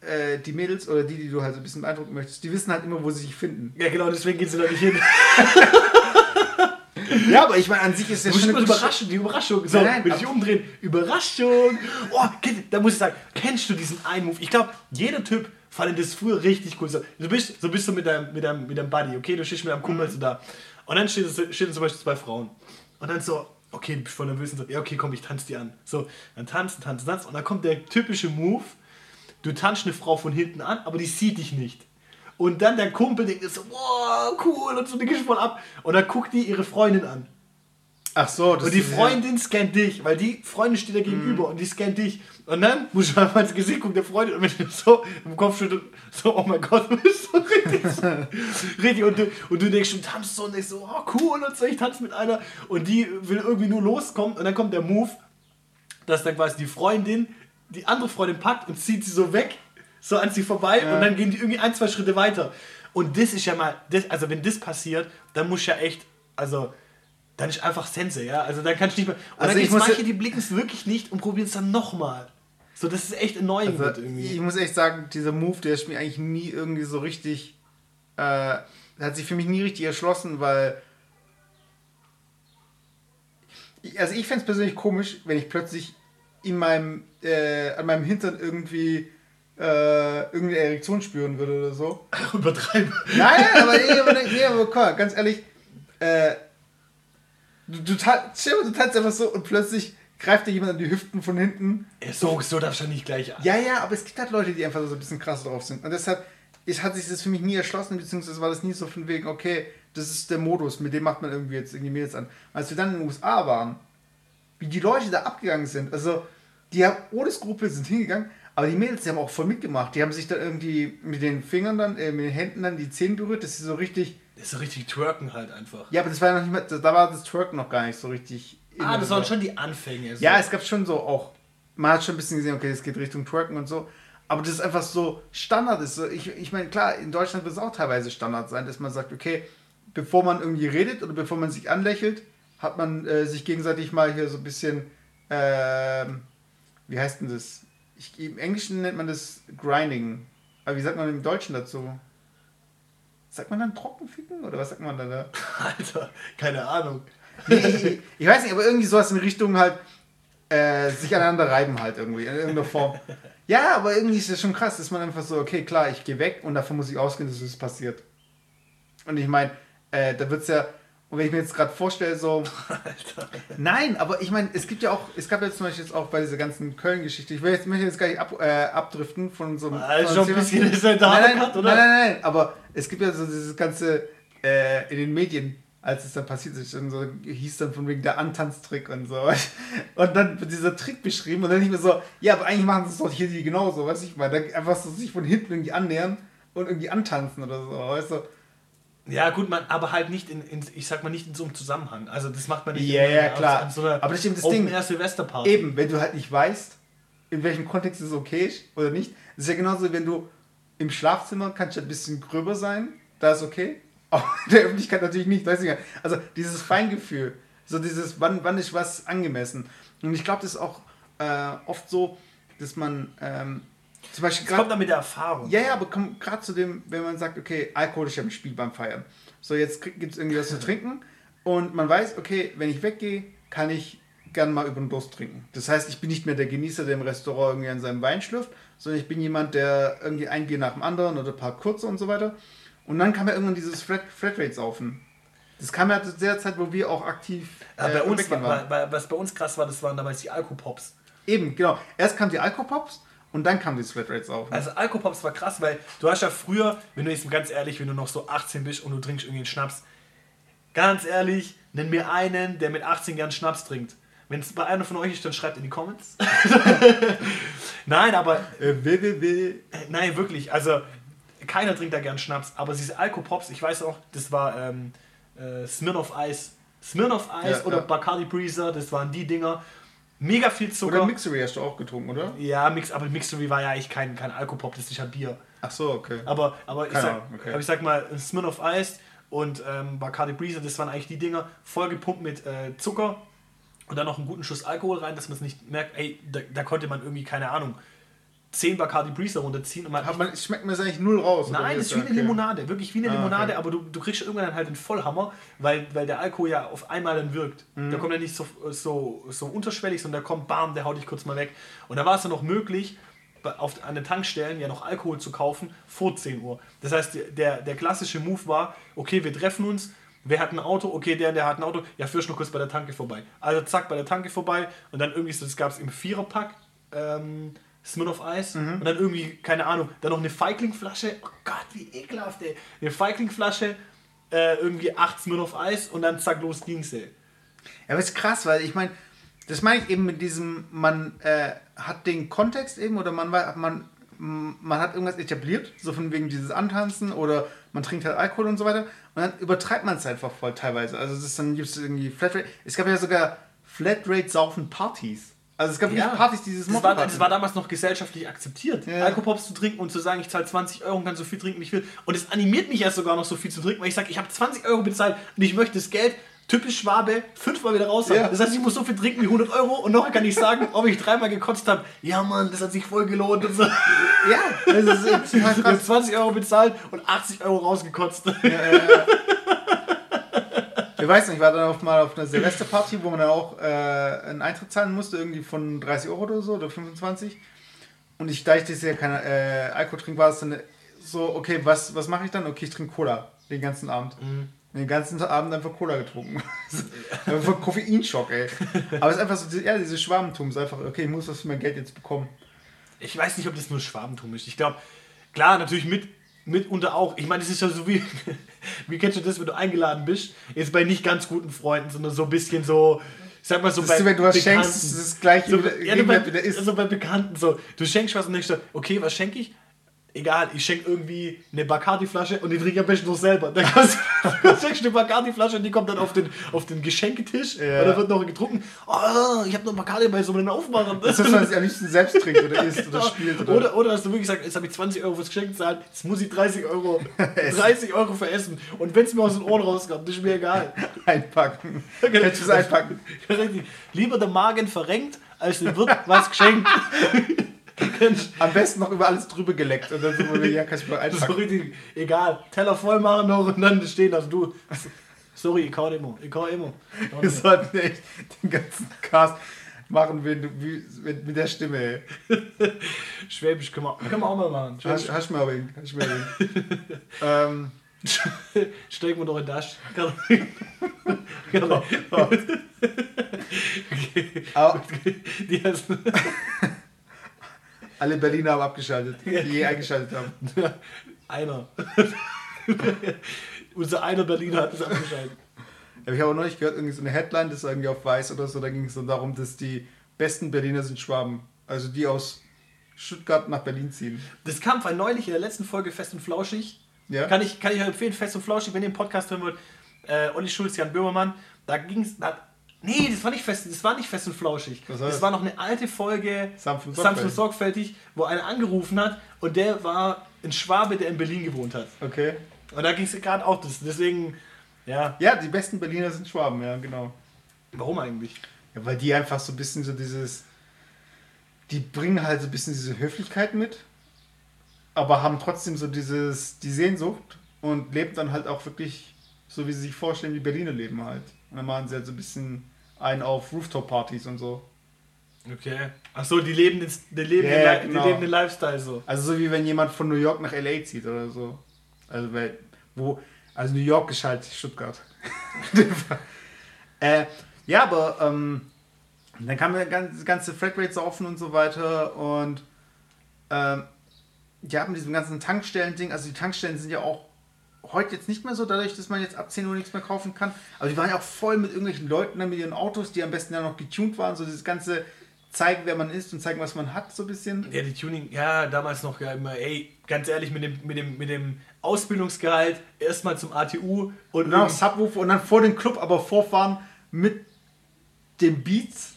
äh, die Mädels oder die, die du halt so ein bisschen beeindrucken möchtest, die wissen halt immer, wo sie sich finden. Ja, genau, deswegen gehen sie da nicht hin. Ja, aber ich meine, an sich ist musst schon eine Überraschung, die Überraschung. So, Nein, will ich umdrehen. Überraschung. Oh, da muss ich sagen, kennst du diesen einen Move? Ich glaube, jeder Typ fand das früher richtig cool. So, du bist so bist du mit deinem, mit deinem, mit deinem Buddy, okay? Du stehst mit deinem Kumpel so da. Und dann stehen, stehen zum Beispiel zwei Frauen. Und dann so, okay, du bist voll nervös und so, ja, okay, komm, ich tanze die an. So, dann tanzen, tanzen, tanzen. Und dann kommt der typische Move. Du tanzt eine Frau von hinten an, aber die sieht dich nicht. Und dann der Kumpel denkt so, wow, cool, und so, die geht voll ab. Und dann guckt die ihre Freundin an. Ach so, das Und die Freundin scannt dich, weil die Freundin steht da gegenüber mhm. und die scannt dich. Und dann muss ich einfach ins Gesicht gucken, der Freundin, und wenn ich so im Kopf schüttelt, so, oh mein Gott, du bist so richtig. richtig. Und du, und du denkst, du tanzt so und ich so, oh cool, und so, ich tanze mit einer. Und die will irgendwie nur loskommen. Und dann kommt der Move, dass dann quasi die Freundin die andere Freundin packt und zieht sie so weg, so an sie vorbei ja. und dann gehen die irgendwie ein, zwei Schritte weiter. Und das ist ja mal, das, also wenn das passiert, dann muss ich ja echt, also dann ist einfach Sense, ja. Also dann kann ich nicht mehr. Und also dann gibt es manche, die blicken es wirklich nicht und probieren es dann nochmal. So, das ist echt annoying also, irgendwie. Ich muss echt sagen, dieser Move, der ist mir eigentlich nie irgendwie so richtig. Äh, hat sich für mich nie richtig erschlossen, weil. Also ich fände es persönlich komisch, wenn ich plötzlich in meinem, äh, an meinem Hintern irgendwie äh, irgendeine Erektion spüren würde oder so. Übertreiben. Nein, aber, nee, aber, nee, aber mal, ganz ehrlich, äh, Du, du, du tanzt einfach so und plötzlich greift dir jemand an die Hüften von hinten. Ja, so, so darfst du nicht gleich an. Ja, ja, aber es gibt halt Leute, die einfach so ein bisschen krass drauf sind. Und deshalb ist, hat sich das für mich nie erschlossen, beziehungsweise war das nie so von wegen, okay, das ist der Modus, mit dem macht man irgendwie jetzt irgendwie Mädels an. Als wir dann in den USA waren, wie die Leute da abgegangen sind, also die haben ohne Skrupel sind hingegangen, aber die Mädels, die haben auch voll mitgemacht. Die haben sich da irgendwie mit den Fingern dann, äh, mit den Händen dann die Zähne berührt, dass sie so richtig das ist so richtig Twerken halt einfach. Ja, aber das war ja noch nicht mehr, da war das Twerken noch gar nicht so richtig. Ah, das waren schon die Anfänge. So. Ja, es gab schon so auch, man hat schon ein bisschen gesehen, okay, es geht Richtung Twerken und so. Aber das ist einfach so Standard ist. So, ich, ich meine, klar, in Deutschland wird es auch teilweise Standard sein, dass man sagt, okay, bevor man irgendwie redet oder bevor man sich anlächelt, hat man äh, sich gegenseitig mal hier so ein bisschen, äh, wie heißt denn das? Ich, Im Englischen nennt man das Grinding. Aber wie sagt man im Deutschen dazu? Sagt man dann Trockenficken oder was sagt man da? Alter, keine Ahnung. Nee, ich, ich, weiß nicht, aber irgendwie sowas in Richtung halt äh, sich aneinander reiben halt irgendwie, in irgendeiner Form. Ja, aber irgendwie ist das schon krass, dass man einfach so, okay, klar, ich gehe weg und davon muss ich ausgehen, dass das passiert. Und ich meine, äh, da wird es ja, und wenn ich mir jetzt gerade vorstelle, so. Alter. Nein, aber ich meine, es gibt ja auch, es gab jetzt zum Beispiel jetzt auch bei dieser ganzen Köln-Geschichte, ich will jetzt, möchte jetzt gar nicht ab, äh, abdriften von so einem. Also schon ein bisschen ist halt nein, nein, oder? Nein, nein, nein, aber es gibt ja so dieses ganze äh, in den Medien, als es dann passiert ist, dann so hieß dann von wegen der Antanztrick und so. Und dann wird dieser Trick beschrieben und dann nicht mehr so, ja, aber eigentlich machen sie es doch hier die genauso, weißt du, ich meine, einfach so sich von hinten irgendwie annähern und irgendwie antanzen oder so, weißt du. Ja, gut, man, aber halt nicht in, in, ich sag mal, nicht in so einem Zusammenhang. Also das macht man nicht ja, ja, klar. An so einer aber das ist eben das Open Ding. Air Silvesterparty. Eben, wenn du halt nicht weißt, in welchem Kontext es okay ist oder nicht. Das ist ja genauso, wenn du im Schlafzimmer kannst du ein bisschen gröber sein, da ist okay. Aber in der Öffentlichkeit natürlich nicht. Also dieses Feingefühl, so dieses, wann, wann ist was angemessen. Und ich glaube, das ist auch äh, oft so, dass man ähm, zum Beispiel das kommt dann mit der Erfahrung. Ja, ja, aber gerade zu dem, wenn man sagt, okay, Alkohol ist ja im Spiel beim Feiern. So, jetzt gibt es irgendwie was zu trinken und man weiß, okay, wenn ich weggehe, kann ich gern mal über den Durst trinken. Das heißt, ich bin nicht mehr der Genießer, der im Restaurant irgendwie an seinem Wein schlürft, sondern ich bin jemand, der irgendwie ein Bier nach dem anderen oder ein paar kurze und so weiter. Und dann kam ja irgendwann dieses Flat, Flatrate saufen. Das kam ja zu der Zeit, wo wir auch aktiv äh, bei uns war, war, Was bei uns krass war, das waren damals die Alkopops. Eben, genau. Erst kamen die Alkopops und dann kamen die Flat Rates auf. Ne? Also Alkopops war krass, weil du hast ja früher, wenn du jetzt ganz ehrlich, wenn du noch so 18 bist und du trinkst irgendwie einen Schnaps, ganz ehrlich, nenn mir einen, der mit 18 gern Schnaps trinkt. Wenn es bei einer von euch ist, dann schreibt in die Comments. nein, aber. Äh, www. Nein, wirklich. Also, keiner trinkt da gern Schnaps. Aber diese Alkopops, ich weiß auch, das war ähm, äh, Smirnoff Ice. Smirnoff Ice ja, oder ja. Bacardi Breezer, das waren die Dinger. Mega viel Zucker. Oder Mixery hast du auch getrunken, oder? Ja, Mix, aber Mixery war ja eigentlich kein, kein Alkopop, das ist ja Bier. Ach so, okay. Aber, aber, ich, sag, okay. aber ich sag mal, Smirnoff Ice und ähm, Bacardi Breezer, das waren eigentlich die Dinger, voll gepumpt mit äh, Zucker und dann noch einen guten Schuss Alkohol rein, dass man es nicht merkt, ey, da, da konnte man irgendwie, keine Ahnung, 10 Bacardi Breezer runterziehen und man. Hat man schmeckt mir das eigentlich null raus. Nein, es ist wie eine okay. Limonade, wirklich wie eine ah, Limonade, okay. aber du, du kriegst irgendwann halt den Vollhammer, weil, weil der Alkohol ja auf einmal dann wirkt. Mhm. Der kommt ja nicht so, so, so unterschwellig, sondern der kommt, bam, der haut dich kurz mal weg. Und da war es dann noch möglich, auf, an den Tankstellen ja noch Alkohol zu kaufen vor 10 Uhr. Das heißt, der, der klassische Move war, okay, wir treffen uns, Wer hat ein Auto? Okay, der, der hat ein Auto. Ja, führst noch kurz bei der Tanke vorbei. Also zack, bei der Tanke vorbei. Und dann irgendwie, das gab es im Viererpack. Ähm, Smirnoff Eis und dann irgendwie, keine Ahnung, dann noch eine Feigling-Flasche. Oh Gott, wie ekelhaft, ey. Eine Feigling-Flasche, äh, irgendwie 8 Smirnoff Eis und dann zack, los ging's, ey. Ja, aber ist krass, weil ich meine, das meine ich eben mit diesem, man äh, hat den Kontext eben oder man, man, man hat irgendwas etabliert, so von wegen dieses Antanzen oder man trinkt halt Alkohol und so weiter und dann übertreibt man es einfach voll teilweise. Also das ist dann gibt es irgendwie Flatrate. Es gab ja sogar Flatrate-Saufen-Partys. Also es gab wirklich Partys, die dieses das war, das war damals noch gesellschaftlich akzeptiert, Ja. Alkopops zu trinken und zu sagen, ich zahle 20 Euro und kann so viel trinken, wie ich will. Und es animiert mich ja sogar noch so viel zu trinken, weil ich sage, ich habe 20 Euro bezahlt und ich möchte das Geld, typisch Schwabe, fünfmal wieder raus haben. Ja. Das heißt, ich muss so viel trinken wie 100 Euro und noch kann ich sagen, ob ich dreimal gekotzt habe. Ja, Mann, das hat sich voll gelohnt. Und so. ja, das ist habe krass. 20 Euro bezahlt und 80 Euro rausgekotzt. Ich weiß nicht, ich war dann auch mal auf einer Silvesterparty, wo man dann auch äh, einen Eintritt zahlen musste, irgendwie von 30 Euro oder so oder 25. Und ich, da ich das ja kein äh, Alkohol trinke, war es dann so, okay, was, was mache ich dann? Okay, ich trinke Cola den ganzen Abend. Den ganzen Abend einfach Cola getrunken. einfach Koffeinschock, ey. Aber es ist einfach so, ja, dieses Schwarmtum, ist einfach, okay, ich muss was für mein Geld jetzt bekommen. Ich weiß nicht, ob das nur Schwabentum ist. Ich glaube, klar, natürlich mit, mitunter auch. Ich meine, das ist ja so wie, wie kennst du das, wenn du eingeladen bist? Jetzt bei nicht ganz guten Freunden, sondern so ein bisschen so, ich sag mal so Das ist, wenn du was schenkst, das ist das gleiche, so, ja, bei, also bei Bekannten so, du schenkst was und denkst dir, okay, was schenke ich? Egal, ich schenke irgendwie eine Bacardi-Flasche und die trinke ich am besten noch selber. Dann kannst du schenkst eine Bacardi-Flasche und die kommt dann auf den, auf den Geschenketisch Ja. und da wird noch getrunken. Oh, ich habe noch Bacardi bei so einem Aufmachen. Das ist, man sich am liebsten selbst trinkt oder isst oder spielt. Oder, Oder, oder hast du wirklich gesagt, jetzt habe ich 20 Euro fürs Geschenk gezahlt, jetzt muss ich 30 Euro, 30 Euro für Essen. Und wenn es mir aus den Ohren rauskommt, ist mir egal. einpacken. Kannst du es einpacken? Richtig. Lieber der Magen verrenkt, als dem wird was geschenkt. Am besten noch über alles drüber geleckt. Und dann so, ja, kannst du mal du? so einpacken. richtig, egal. Teller voll machen noch und dann stehen lassen. Du, sorry, ich kann immer. Ich kann immer. Wir sollten echt den ganzen Cast machen wenn du, wie, mit, mit der Stimme. Ey. Schwäbisch können wir, können wir auch mal machen. Hast, Schwäbisch. hast du mal wen? Hast mal wen? ähm, Stecken wir doch in das. Genau. au- Die heißen, alle Berliner haben abgeschaltet, die je eingeschaltet haben. einer. Unser einer Berliner hat es abgeschaltet. Ja, ich habe auch neulich gehört, irgendwie so eine Headline, das ist irgendwie auf Weiß oder so, da ging es dann darum, dass die besten Berliner sind Schwaben. Also die aus Stuttgart nach Berlin ziehen. Das kam vor neulich in der letzten Folge Fest und Flauschig. Ja? Kann, ich, kann ich euch empfehlen, Fest und Flauschig, wenn ihr den Podcast hören wollt. Äh, Olli Schulz, Jan Böhmermann. Da ging es. Nee, das war nicht fest, das war nicht fest und flauschig. Was war das das? war noch eine alte Folge und sorgfältig. sorgfältig, wo einer angerufen hat und der war ein Schwabe, der in Berlin gewohnt hat. Okay. Und da ging es gerade auch das. Deswegen, ja, Ja, die besten Berliner sind Schwaben, ja, genau. warum eigentlich? Ja, weil die einfach so ein bisschen so dieses. Die bringen halt so ein bisschen diese Höflichkeit mit, aber haben trotzdem so dieses, die Sehnsucht und leben dann halt auch wirklich so, wie sie sich vorstellen, wie Berliner leben halt. Und dann machen sie halt so ein bisschen ein auf Rooftop-Partys und so. Okay. Achso, die leben den, die leben Ja, den, Li- genau. die leben den Lifestyle so. Also so wie wenn jemand von New York nach LA zieht oder so. Also weil, wo, also New York ist halt Stuttgart. äh, ja, aber ähm, dann kam ja ganz- das ganze Flatrate offen und so weiter und ähm, ja, mit diesem ganzen Tankstellen-Ding, also die Tankstellen sind ja auch heute jetzt nicht mehr so, dadurch, dass man jetzt ab 10 Uhr nichts mehr kaufen kann. Aber die waren ja auch voll mit irgendwelchen Leuten dann mit ihren Autos, die am besten ja noch getuned waren, so dieses ganze zeigen, wer man ist und zeigen, was man hat, so ein bisschen. Ja, die Tuning, ja, damals noch ja immer, ey, ganz ehrlich, mit dem, mit dem, mit dem Ausbildungsgehalt erstmal zum ATU und Und dann noch irgendwie- Subwoofer und dann vor den Club aber vorfahren mit dem Beats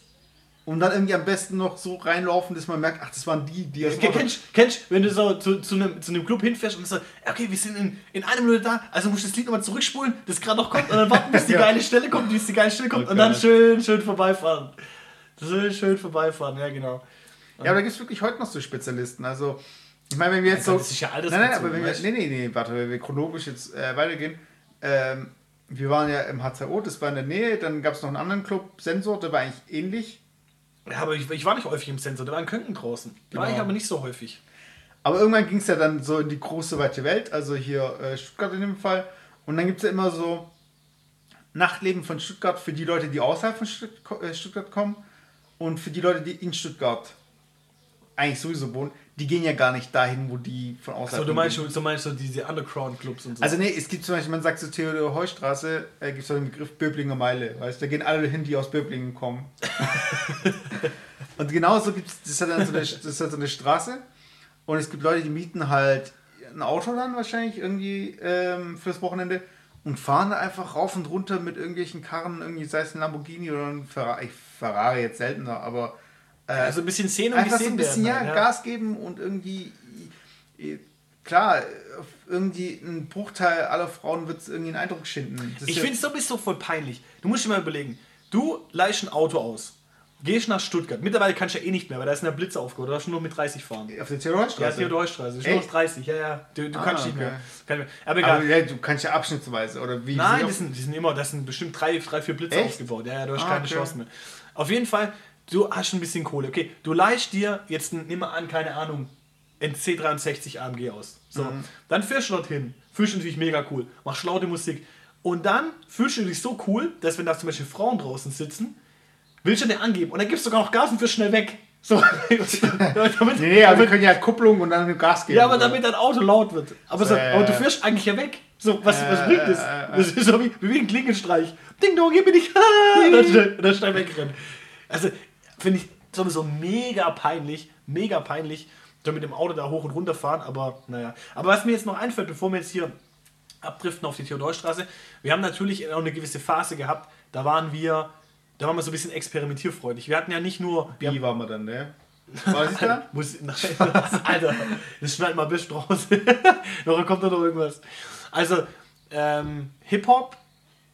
und dann irgendwie am besten noch so reinlaufen, dass man merkt, ach, das waren die, die Auto- Kennst, kennst, wenn du so zu, zu, einem, zu einem Club hinfährst und sagst, okay, wir sind in, in einer Minute da, also musst du das Lied nochmal zurückspulen, das gerade noch kommt und dann warten, bis die Ja. geile Stelle kommt, bis die geile Stelle kommt Oh und dann schön, schön vorbeifahren. Schön, schön vorbeifahren, ja genau. Ja, aber da gibt es wirklich heute noch so Spezialisten. Also, ich meine, wenn wir jetzt Mein so. Das ist ja nein, nein, aber wenn wir. Nee, nee, nee, warte, wenn wir chronologisch jetzt äh, weitergehen. Ähm, wir waren ja im HZO, das war in der Nähe, dann gab es noch einen anderen Club, Sensor, der war eigentlich ähnlich. Ja, aber ich, ich war nicht häufig im Sensor, der war in Köln draußen. Da war Genau. ich aber nicht so häufig. Aber irgendwann ging es ja dann so in die große weite Welt, also hier äh, Stuttgart in dem Fall. Und dann gibt es ja immer so Nachtleben von Stuttgart für die Leute, die außerhalb von Stutt äh, Stuttgart kommen und für die Leute, die in Stuttgart eigentlich sowieso wohnen, die gehen ja gar nicht dahin, wo die von außerhalb So, du meinst, hingehen. du, so meinst du diese Underground-Clubs und so. Also nee, es gibt zum Beispiel, man sagt so Theodor Heustraße, äh, gibt es so den Begriff Böblinger Meile, weißt du, da gehen alle hin, die aus Böblingen kommen. und genauso gibt es, das hat dann so eine, das halt so eine Straße und es gibt Leute, die mieten halt ein Auto dann wahrscheinlich irgendwie ähm, fürs Wochenende und fahren da einfach rauf und runter mit irgendwelchen Karren, irgendwie sei es ein Lamborghini oder ein Ferrari, Ferrari jetzt seltener, aber äh, also ein bisschen sehen und einfach so ein bisschen werden. ja, halt, Gas geben und irgendwie äh, klar irgendwie ein Bruchteil aller Frauen wird es irgendwie einen Eindruck schinden. Das Ich ja- finde es so bist so voll peinlich. Du musst dir mal überlegen, du leihst ein Auto aus, gehst nach Stuttgart. Mittlerweile kannst du ja eh nicht mehr, weil da ist eine Blitze aufgehört. Da darfst du nur mit 30 fahren. auf der Ja, Theodorstraße. Theodorstraße. Ist nur noch Echt? 30. Ja, ja. Du, du Ah, kannst nicht okay. mehr. Kann nicht mehr. Aber egal. Aber ja, du kannst ja abschnittsweise oder wie? Nein, das sind, die sind immer, das sind bestimmt drei, drei vier Blitze Echt? aufgebaut. Ja, ja, du hast Ah, keine okay. Chance mehr. Auf jeden Fall, du hast ein bisschen Kohle. Okay, du leihst dir jetzt, nimm mal an, keine Ahnung, ein C63 AMG aus. So, Mhm. dann fährst du dorthin. Fühlst du natürlich mega cool. Machst laute Musik. Und dann fühlst du dich so cool, dass wenn da zum Beispiel Frauen draußen sitzen, willst du dir angeben. Und dann gibst du sogar noch Gas und fährst schnell weg. So, damit, Nee, nee, aber wir damit, können ja Kupplung und dann Gas geben. ja, aber so. damit dein Auto laut wird. Aber, so, Äh. aber du fährst eigentlich ja weg. So, was, was Äh, bringt das? äh, äh. Das ist so wie, wie ein Klingelstreich. Ding dong, hier bin ich. Und dann dann schnell wegrennen. Also, finde ich sowieso mega peinlich. Mega peinlich. Da mit dem Auto da hoch und runter fahren, aber naja. Aber was mir jetzt noch einfällt, bevor wir jetzt hier abdriften auf die Theodorstraße, wir haben natürlich auch eine gewisse Phase gehabt, da waren wir, da waren wir so ein bisschen experimentierfreudig. Wir hatten ja nicht nur, wir Wie war man dann, ne? War ich da? muss, nein, das, Alter, das schneid mal bis raus. noch kommt da noch irgendwas. Also, ähm, Hip-Hop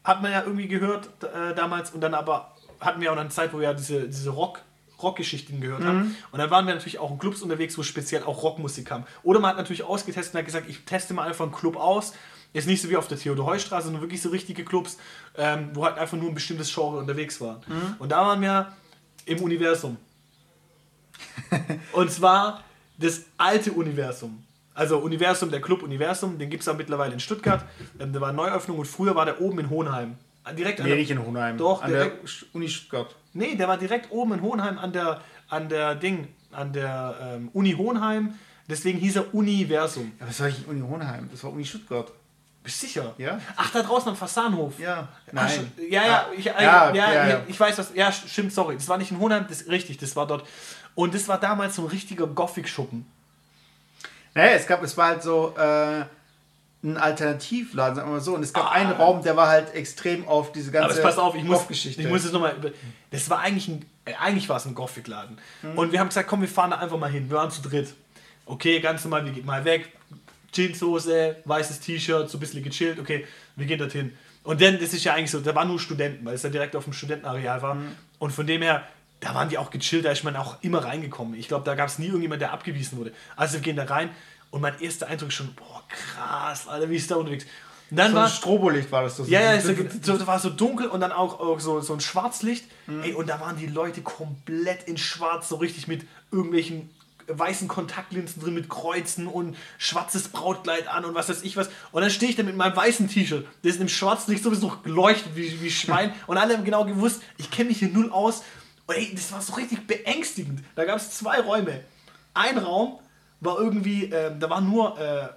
hat man ja irgendwie gehört äh, damals und dann aber hatten wir auch eine Zeit, wo wir ja diese, diese Rock, Rockgeschichten gehört haben. Und dann waren wir natürlich auch in Clubs unterwegs, wo speziell auch Rockmusik kam. Oder man hat natürlich ausgetestet und hat gesagt, ich teste mal einfach einen Club aus. Ist nicht so wie auf der Theodor-Heuss-Straße, sondern wirklich so richtige Clubs, ähm, wo halt einfach nur ein bestimmtes Genre unterwegs waren. Und da waren wir im Universum. Und zwar das alte Universum. Also Universum, der Club Universum, den gibt es ja mittlerweile in Stuttgart. Ähm, da war eine Neuöffnung und früher war der oben in Hohenheim. Direkt an Nee, der, nicht in Hohenheim. Doch, an der direkt- Sch- Uni Stuttgart. nee, der war direkt oben in Hohenheim an der, an der Ding, an der ähm, Uni Hohenheim. Deswegen hieß er Universum. Ja, was war ich Uni Hohenheim? Das war Uni Stuttgart. Bist du sicher? Ja. Ach, da draußen am Fassanhof. Ja. Ach, Nein. sch- ja, ja, Ah, ich, äh, ja, ja, ja, ja. ich weiß was. Ja, stimmt, sorry. Das war nicht in Hohenheim, das richtig, das war dort. Und das war damals so ein richtiger Gothic-Schuppen. Naja, es gab, es war halt so äh, ein Alternativladen, sagen wir mal so. Und es gab Ah. einen Raum, der war halt extrem auf diese ganze Aber jetzt pass auf, ich muss, Geschichte. ich muss es nochmal. Das war eigentlich ein, eigentlich war es ein Gothic-Laden. Mhm. Und wir haben gesagt, komm, wir fahren da einfach mal hin. Wir waren zu dritt. Okay, ganz normal, wir gehen mal weg. Jeanshose, weißes T-Shirt, so ein bisschen gechillt. Okay, wir gehen dorthin. Und dann, das ist ja eigentlich so, da waren nur Studenten, weil es ja direkt auf dem Studentenareal war. Mhm. Und von dem her, da waren die auch gechillt, da ist man auch immer reingekommen. Ich glaube, da gab es nie irgendjemand, der abgewiesen wurde. Also wir gehen da rein und mein erster Eindruck ist schon, boah, krass, Alter, wie ist da unterwegs. Und dann so war ein Strobolicht war das. so. ja, ja, so, so, war so dunkel und dann auch, auch so, so ein Schwarzlicht. Mhm. Ey, und da waren die Leute komplett in schwarz, so richtig mit irgendwelchen weißen Kontaktlinsen drin, mit Kreuzen und schwarzes Brautkleid an und was weiß ich was. Und dann stehe ich da mit meinem weißen T-Shirt, das im Schwarzlicht sowieso noch geleuchtet wie, wie Schwein. und alle haben genau gewusst, ich kenne mich hier null aus. Und ey, das war so richtig beängstigend. Da gab es zwei Räume. Ein Raum war irgendwie, ähm, da war nur äh,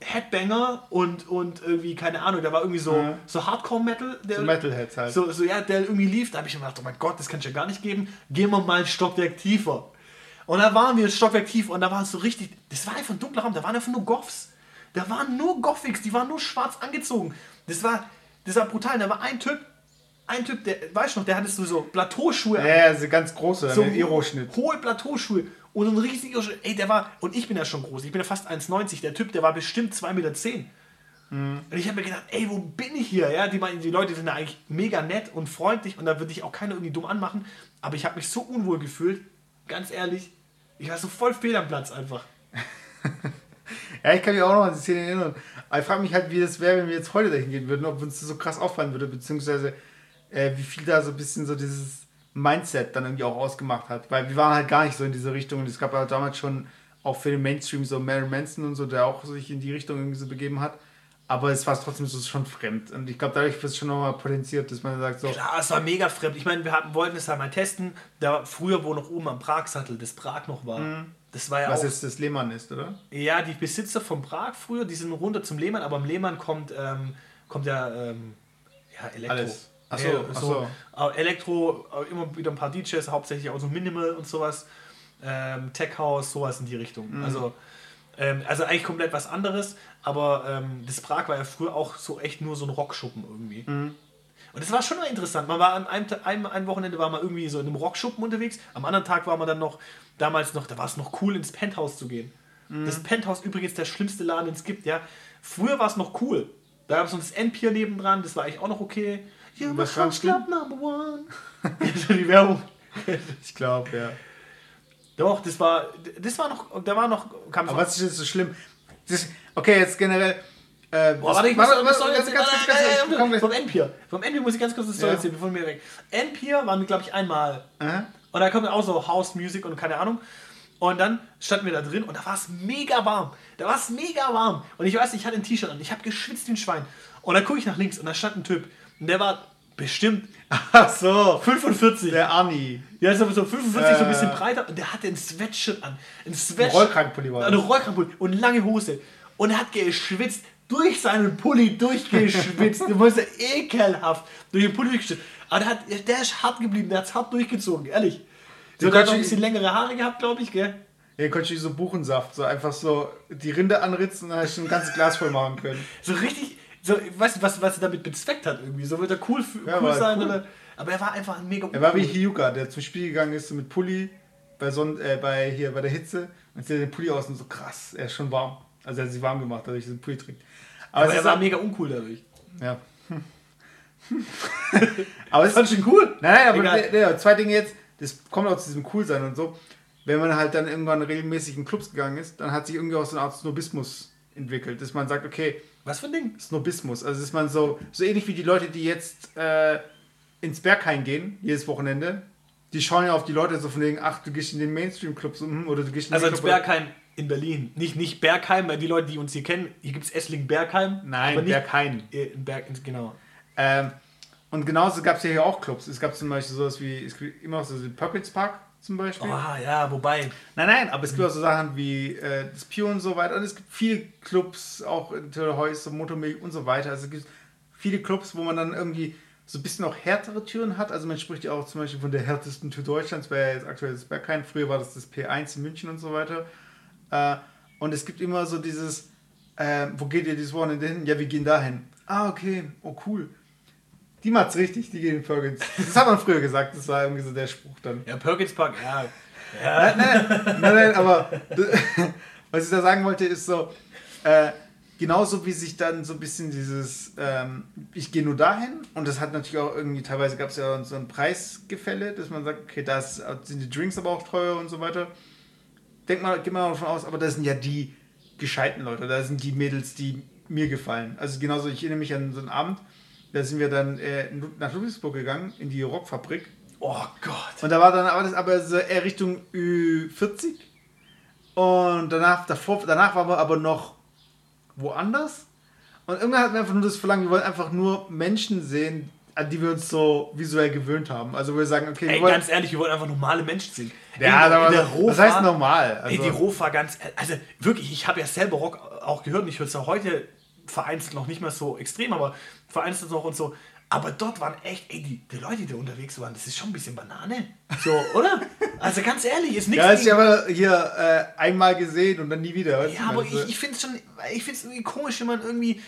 Headbanger und, und irgendwie, keine Ahnung, da war irgendwie so, Ja. so Hardcore-Metal. der- So Metalheads halt. So, so, ja, der irgendwie lief. Da habe ich mir gedacht, oh mein Gott, das kann es ja gar nicht geben. Gehen wir mal ein Stockwerk tiefer. Und da waren wir ein Stockwerk tiefer und da war es so richtig, das war einfach ein dunkler Raum, da waren einfach nur Goffs. Da waren nur Gothics, die waren nur schwarz angezogen. Das war, das war brutal. Da war ein Typ, ein Typ, der, weißt du noch, der hatte so, so Plateauschuhe an. ja, ja, so ganz große, So Aero-Schnitt. hohe Plateauschuhe und ein riesiger, ey, der war, und ich bin ja schon groß, ich bin ja fast 1,90, der Typ, der war bestimmt 2,10 Meter. Und ich habe mir gedacht, ey, wo bin ich hier? Ja, die, die Leute sind ja eigentlich mega nett und freundlich und da würde ich auch keiner irgendwie dumm anmachen, aber ich habe mich so unwohl gefühlt, ganz ehrlich, ich war so voll fehl am Platz einfach. Ja, ich kann mich auch noch an die Szene erinnern. Aber ich frage mich halt, wie das wäre, wenn wir jetzt heute dahin gehen würden, ob uns das so krass auffallen würde, beziehungsweise äh, wie viel da so ein bisschen so dieses Mindset dann irgendwie auch ausgemacht hat. Weil wir waren halt gar nicht so in diese Richtung und es gab ja damals schon auch für den Mainstream so Marilyn Manson und so, der auch sich in die Richtung irgendwie so begeben hat. Aber es war trotzdem so schon fremd. Und ich glaube, dadurch wird es schon nochmal potenziert, dass man sagt so. Klar, es war mega fremd. Ich meine, wir hatten, wollten es halt mal testen. Da früher, wo noch oben am Pragsattel das Prag noch war. Das war ja Was auch. jetzt das Lehmann ist, oder? Ja, die Besitzer von Prag früher, die sind runter zum Lehmann, aber am Lehmann kommt, ähm, kommt ja, ähm, ja Elektro. Alles. Ach so, Nee, ach so. Aber Elektro, äh, immer wieder ein paar DJs, hauptsächlich auch so Minimal und sowas. Ähm, Tech House, sowas in die Richtung. Mhm. Also, ähm, also eigentlich komplett was anderes, aber ähm, das Prag war ja früher auch so echt nur so ein Rockschuppen irgendwie. Mhm. Und das war schon mal interessant. Man war an einem, einem, einem Wochenende war man irgendwie so in einem Rockschuppen unterwegs. Am anderen Tag war man dann noch, damals noch, da war es noch cool, ins Penthouse zu gehen. Mhm. Das Penthouse übrigens der schlimmste Laden, den es gibt, ja. Früher war es noch cool. Da gab es noch das Endpier nebendran, das war eigentlich auch noch okay. You're my house club number one. so die Werbung. Ich glaube, ja. Doch, das war, das war noch, da war noch, kam Aber was ist jetzt so schlimm? Das, okay, jetzt generell. Äh, Boah, warte, ich muss eine Story erzählen. Vom Endpier. Vom Endpier muss ich ganz kurz eine Story Ja. erzählen, bevor wir weg. Endpier waren wir, glaube ich, einmal. Aha. Und da kommt auch so House Music und keine Ahnung. Und dann standen wir da drin und da war es mega warm. Da war es mega warm. Und ich weiß, ich hatte ein T-Shirt an. Ich habe geschwitzt wie ein Schwein. Und dann gucke ich nach links und da stand ein Typ. Der war bestimmt Ach so. 45. Der Arni. Ja, so so 45, so ein bisschen Äh. breiter. Und der hatte ein Sweatshirt an. Ein Sweatshirt. Rollkragenpulli war Eine das. Rollkragenpulli und lange Hose. Und er hat geschwitzt. Durch seinen Pulli durchgeschwitzt. Du musst ja ekelhaft durch den Pulli durchgeschwitzt. Aber der, hat, der ist hart geblieben. Der hat es hart durchgezogen, ehrlich. So, Du der hat noch ein bisschen längere Haare gehabt, glaube ich, gell? Hier konnte ich so Buchensaft, so einfach so die Rinde anritzen und dann hätte ich ein ganzes Glas voll machen können. So richtig, so, weißt du, was, was er damit bezweckt hat irgendwie? So wird er cool, Ja, cool sein cool. oder. Aber er war einfach ein mega Er war wie. Hyuga, der zum Spiel gegangen ist so mit Pulli bei, Sonn äh, bei, hier, bei der Hitze und zieht den Pulli aus und so krass, er ist schon warm. Also er hat sich warm gemacht, dadurch diesen Pulli trägt. Aber, Aber er ist war auch- mega uncool dadurch. Ja. aber es ich ihn cool? Nein, nein, aber der, der, zwei Dinge jetzt, das kommt auch zu diesem Coolsein und so. Wenn man halt dann irgendwann regelmäßig in Clubs gegangen ist, dann hat sich irgendwie auch so eine Art Snobismus entwickelt, dass man sagt, okay, Was für ein Ding? Snobismus, also dass man so, so ähnlich wie die Leute, die jetzt äh, ins Berghain gehen, jedes Wochenende, die schauen ja auf die Leute so von wegen, ach, du gehst in den Mainstream-Club so, hm, oder du gehst in Also den ins Club. Bergheim in Berlin. Nicht, nicht Bergheim, weil die Leute, die uns hier kennen, hier gibt es Esslingen-Bergheim. Nein, aber nicht, Berghain. äh, in Berg, genau. Ähm, und genauso gab es ja hier auch Clubs. Es gab zum Beispiel sowas wie, es gibt immer noch so den Perkins Park zum Beispiel. Oh, ja, wobei. Nein, nein, aber es gibt auch so Sachen wie äh, das Pure und so weiter. Und es gibt viele Clubs, auch in Häuser, Motormilch und so weiter. Also es gibt viele Clubs, wo man dann irgendwie so ein bisschen auch härtere Türen hat. Also man spricht ja auch zum Beispiel von der härtesten Tür Deutschlands, wäre ja jetzt aktuell das Berghain. Früher war das das P1 in München und so weiter. Äh, und es gibt immer so dieses, äh, wo geht ihr dieses Wochenende hin? Ja, wir gehen dahin. Ah, okay, oh cool. Die macht's richtig, die gehen in Perkins. Das hat man früher gesagt, das war irgendwie so der Spruch dann. Ja, Perkins Park, ja. Nein, nein, nein, nein, aber was ich da sagen wollte, ist so, äh, genauso wie sich dann so ein bisschen dieses, ähm, ich gehe nur dahin und das hat natürlich auch irgendwie, teilweise gab es ja so ein Preisgefälle, dass man sagt, okay, da sind die Drinks aber auch teuer und so weiter. Denkt mal, geht mal davon aus, aber das sind ja die gescheiten Leute, da sind die Mädels, die mir gefallen. Also genauso, ich erinnere mich an so einen Abend, da sind wir dann äh, nach Ludwigsburg gegangen, in die Rockfabrik. Oh Gott. Und da war dann aber das aber so eher Richtung Ü40. Und danach, davor, danach waren wir aber noch woanders. Und irgendwann hatten wir einfach nur das Verlangen, wir wollen einfach nur Menschen sehen, an die wir uns so visuell gewöhnt haben. Also wir sagen, okay, Ey, wir wollen. ganz ehrlich, wir wollen einfach normale Menschen sehen. ja, Ey, aber in der was Rofa- heißt normal? Ey, Also, die Rofa ganz, also wirklich, ich habe ja selber Rock auch gehört und ich höre es ja heute vereinzelt noch nicht mehr so extrem, aber vereinzelt noch und so. Aber dort waren echt, ey, die, die Leute, die da unterwegs waren, das ist schon ein bisschen Banane. So, oder? Also ganz ehrlich, ist nichts. ja, ist ja aber hier äh, einmal gesehen und dann nie wieder. Ja, aber Also, ich, ich finde es schon, ich finde es irgendwie komisch, wenn man irgendwie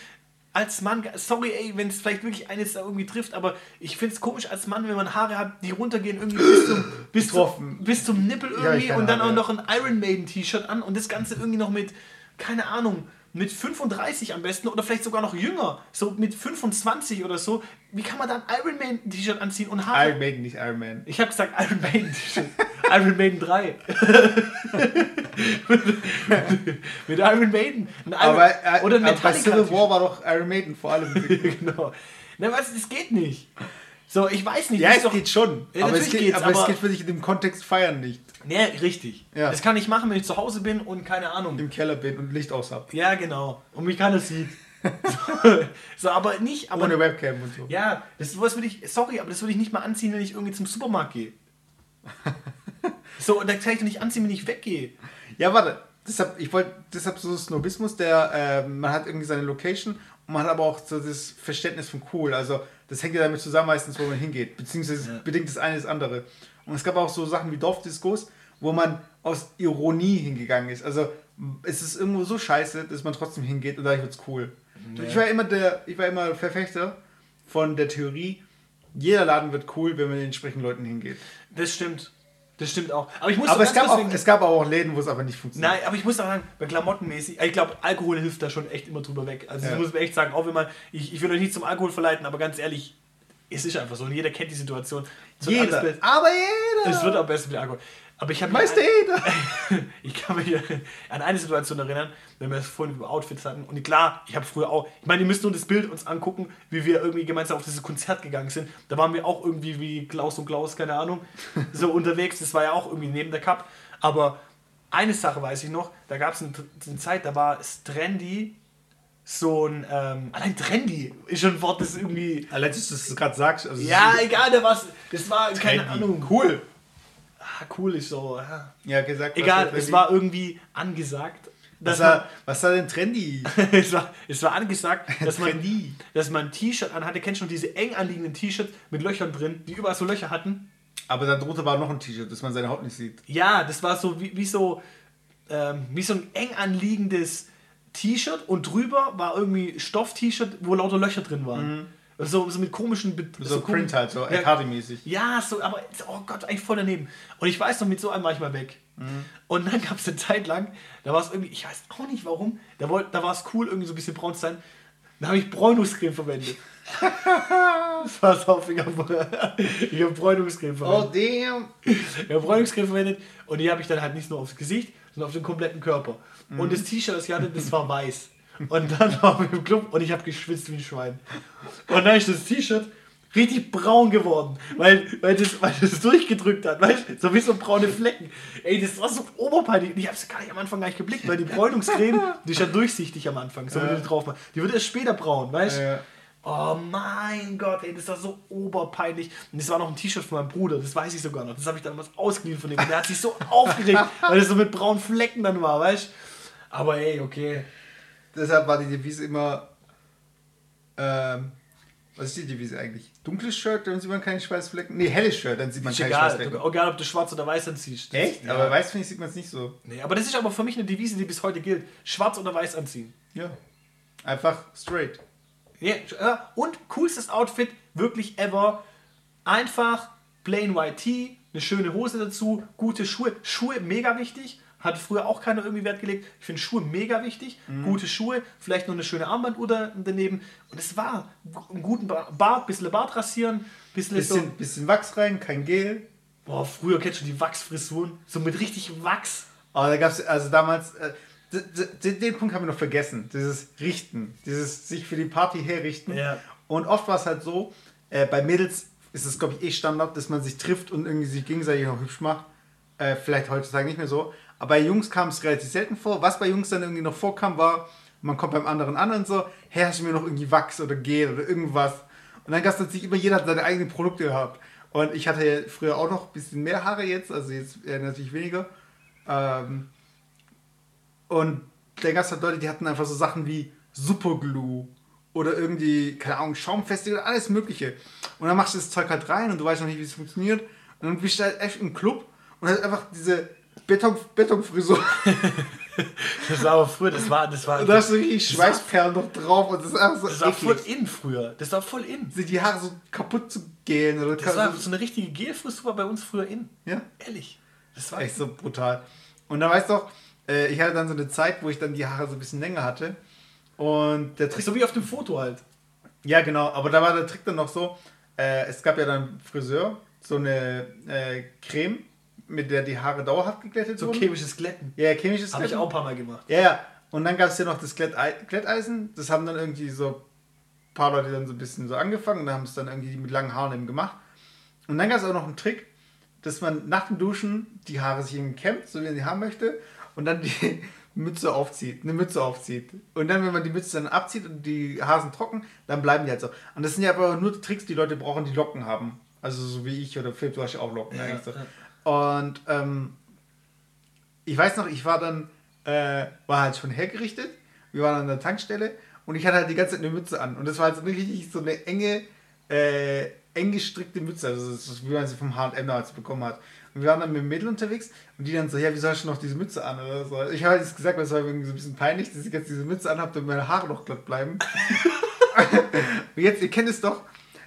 als Mann, sorry, ey, wenn es vielleicht wirklich eines da irgendwie trifft, aber ich finde es komisch als Mann, wenn man Haare hat, die runtergehen irgendwie bis zum, bis zum, bis zum Nippel Ja, irgendwie keine und dann auch Haare. noch ein Iron Maiden T-Shirt an und das Ganze irgendwie noch mit, keine Ahnung, mit 35 am besten oder vielleicht sogar noch jünger, so mit 25 oder so. Wie kann man dann ein Iron Maiden T-Shirt anziehen und Haare? Iron Maiden, nicht Iron Man. Ich habe gesagt Iron Maiden T-Shirt. Iron Maiden 3. Mit Iron Maiden. Ein Iron, Aber, äh, oder aber bei Civil. War war doch Iron Maiden vor allem. genau. Na, was, das geht nicht. So, ich weiß nicht. ja, es doch- geht schon. Ja, aber es geht, geht's, aber, es aber- geht für dich in dem Kontext feiern nicht. Nee, richtig. Ja. Das kann ich machen, wenn ich zu Hause bin und keine Ahnung. Im Keller bin und Licht aus hab. Ja, genau. Und mich keiner sieht. so, so, aber nicht. Aber, Ohne Webcam und so. Ja, das was würde ich, sorry, aber das würde ich nicht mal anziehen, wenn ich irgendwie zum Supermarkt gehe. so, und da kann ich doch nicht anziehen, wenn ich weggehe. Ja, warte. Deshalb, ich wollte, deshalb so Snobismus, der, äh, man hat irgendwie seine Location und man hat aber auch so das Verständnis von cool. Also, das hängt ja damit zusammen meistens, wo man hingeht. Beziehungsweise Ja. bedingt das eine das andere. Und es gab auch so Sachen wie Dorfdiskos, wo man aus Ironie hingegangen ist. Also, es ist irgendwo so scheiße, dass man trotzdem hingeht und dadurch wird's cool. Ja. Ich war immer der, ich war immer Verfechter von der Theorie, jeder Laden wird cool, wenn man den entsprechenden Leuten hingeht. Das stimmt. Das stimmt auch. Aber ich muss Aber es gab, auch, es gab auch Läden, wo es aber nicht funktioniert. Nein, aber ich muss auch sagen, bei Klamottenmäßig, ich glaube, Alkohol hilft da schon echt immer drüber weg. Also, Ja. ich muss mir echt sagen, auch wenn man, ich, ich will euch nicht zum Alkohol verleiten, aber ganz ehrlich, es ist einfach so. Und jeder kennt die Situation. Es Jeder. Aber jeder. Es wird auch besser mit Alkohol. Aber ich habe Meister jeder. ich kann mich an eine Situation erinnern, wenn wir es vorhin über Outfits hatten. Und klar, ich habe früher auch, ich meine, ihr müsst nur das Bild uns angucken, wie wir irgendwie gemeinsam auf dieses Konzert gegangen sind. Da waren wir auch irgendwie wie Klaus und Klaus, keine Ahnung, so unterwegs. Das war ja auch irgendwie neben der Cup. Aber eine Sache weiß ich noch, da gab es eine, eine Zeit, da war es trendy, so ein, ähm, allein trendy ist schon ein Wort, das irgendwie, Allein, dass du es gerade sagst. Also ja, egal, da war's, das war, keine Trendy. Ahnung. Cool. Ah, cool ist so, ja. Ja, gesagt. Egal, es war irgendwie angesagt. Was war, was war denn trendy? es, war, es war angesagt, dass man, dass man ein T-Shirt anhatte. Kennst du schon diese eng anliegenden T-Shirts mit Löchern drin, die überall so Löcher hatten? Aber darunter war noch ein T-Shirt, dass man seine Haut nicht sieht. Ja, das war so wie, wie so ähm, wie so ein eng anliegendes T-Shirt und drüber war irgendwie Stoff-T-Shirt, wo lauter Löcher drin waren. So, so mit komischen Be So, kom- Print halt, so Ja, Academy-mäßig. Ja, so, aber oh Gott, eigentlich voll daneben. Und ich weiß noch, mit so einem war ich mal weg. Und dann gab es eine Zeit lang, da war es irgendwie, ich weiß auch nicht warum, da, wollt- da war es cool, irgendwie so ein bisschen braun zu sein. Da habe ich Bräunungscreme verwendet. das war Saufinger. Ich habe Bräunungscreme Oh, verwendet. damn. Ich habe Bräunungscreme verwendet und die habe ich dann halt nicht nur aufs Gesicht, sondern auf den kompletten Körper. Und das T-Shirt, das ich hatte, das war weiß. Und dann waren wir im Club und ich habe geschwitzt wie ein Schwein. Und dann ist das T-Shirt richtig braun geworden, weil, weil, das, weil das durchgedrückt hat, weißt du? So wie so braune Flecken. Ey, das war so oberpeinlich. Ich habe es gar nicht am Anfang gar nicht geblickt, weil die Bräunungscreme, die ist ja durchsichtig am Anfang, so wenn du die drauf machst. Die wird erst später braun, weißt du? Ja. Oh mein Gott, ey, das war so oberpeinlich. Und das war noch ein T-Shirt von meinem Bruder, das weiß ich sogar noch. Das habe ich damals ausgeliehen von ihm. Und der hat sich so aufgeregt, weil das so mit braunen Flecken dann war, weißt du? Aber ey, okay. Deshalb war die Devise immer. Ähm, was ist die Devise eigentlich? Dunkles Shirt, dann sieht man keine Schweißflecken. Nee, helles Shirt, dann sieht man Ist keine egal, Schweißflecken. du, egal, ob du schwarz oder weiß anziehst. Echt? Ja. Aber weiß, finde ich, sieht man es nicht so. Nee, aber das ist aber für mich eine Devise, die bis heute gilt. Schwarz oder weiß anziehen. Ja. Einfach straight. Ja, äh, und coolstes Outfit, wirklich ever. Einfach plain white tee, eine schöne Hose dazu, gute Schuhe. Schuhe mega wichtig. Hat früher auch keiner irgendwie Wert gelegt. Ich finde Schuhe mega wichtig. Gute Schuhe, vielleicht noch eine schöne Armbanduhr da- daneben. Und es war einen guten Ba- Bart, bisschen Bart rasieren, bisschen, Bisschen, so. bisschen Wachs rein, kein Gel. Boah, früher kennst du die Wachsfrisuren? So mit richtig Wachs. Aber da gab es, also damals, äh, d- d- den Punkt haben wir noch vergessen. Dieses Richten, dieses sich für die Party herrichten. Ja. Und oft war es halt so, äh, bei Mädels ist es, glaube ich, eh Standard, dass man sich trifft und irgendwie sich gegenseitig noch hübsch macht. Äh, vielleicht heutzutage nicht mehr so. Aber bei Jungs kam es relativ selten vor. Was bei Jungs dann irgendwie noch vorkam, war, man kommt beim anderen an und so, hey, hast du mir noch irgendwie Wachs oder Gel oder irgendwas? Und dann gab es natürlich immer, jeder hat seine eigenen Produkte gehabt. Und ich hatte ja früher auch noch ein bisschen mehr Haare jetzt, also jetzt natürlich weniger. Ähm, und dann gab es halt Leute, die hatten einfach so Sachen wie Superglue oder irgendwie, keine Ahnung, Schaumfeste oder alles Mögliche. Und dann machst du das Zeug halt rein und du weißt noch nicht, wie es funktioniert. Und dann bist du halt echt im Club und hast einfach diese Beton, Betonfrisur. Das war aber früher, das war, das war, Und da hast du richtig Schweißperlen noch drauf und das ist einfach so das war voll eklig. in früher. Das war voll in. Sind die Haare so kaputt zu gehen oder Das war so eine richtige Gelfrisur war bei uns früher in. ja, Ehrlich. Das war echt so brutal. Und dann weißt du auch, äh, ich hatte dann so eine Zeit, wo ich dann die Haare so ein bisschen länger hatte. Und der Trick so wie auf dem Foto halt. Ja, genau, aber da war der Trick dann noch so, äh, es gab ja dann Friseur, so eine äh, Creme, mit der die Haare dauerhaft geglättet So wurden. chemisches Glätten. Ja, chemisches Habe ich Glätten. auch ein paar Mal gemacht. Ja, ja. Und dann gab es ja noch das Glättei Glätteisen, das haben dann irgendwie so ein paar Leute dann so ein bisschen so angefangen und haben es dann irgendwie mit langen Haaren eben gemacht. Und dann gab es auch noch einen Trick, dass man nach dem Duschen die Haare sich eben kämmt, so wie man sie haben möchte, und dann die, Mütze aufzieht, eine Mütze aufzieht. Und dann, wenn man die Mütze dann abzieht und die Hasen trocken, dann bleiben die halt so. Und das sind ja aber nur Tricks, die Leute brauchen, die Locken haben. Also so wie ich oder Philipp, du hast ja auch Locken Ja, eigentlich so. ja. Und ähm, ich weiß noch, ich war dann, äh, war halt schon hergerichtet. Wir waren an der Tankstelle und ich hatte halt die ganze Zeit eine Mütze an. Und das war halt so eine richtig so eine enge, äh, eng gestrickte Mütze. Also das wie man sie vom H&M damals bekommen hat. Und wir waren dann mit dem Mädel unterwegs und die dann so, ja, wieso hast du noch diese Mütze an? Oder so. Ich habe halt jetzt gesagt, weil es war irgendwie so ein bisschen peinlich, dass ich jetzt diese Mütze anhabe, damit meine Haare noch glatt bleiben. und jetzt, ihr kennt es doch,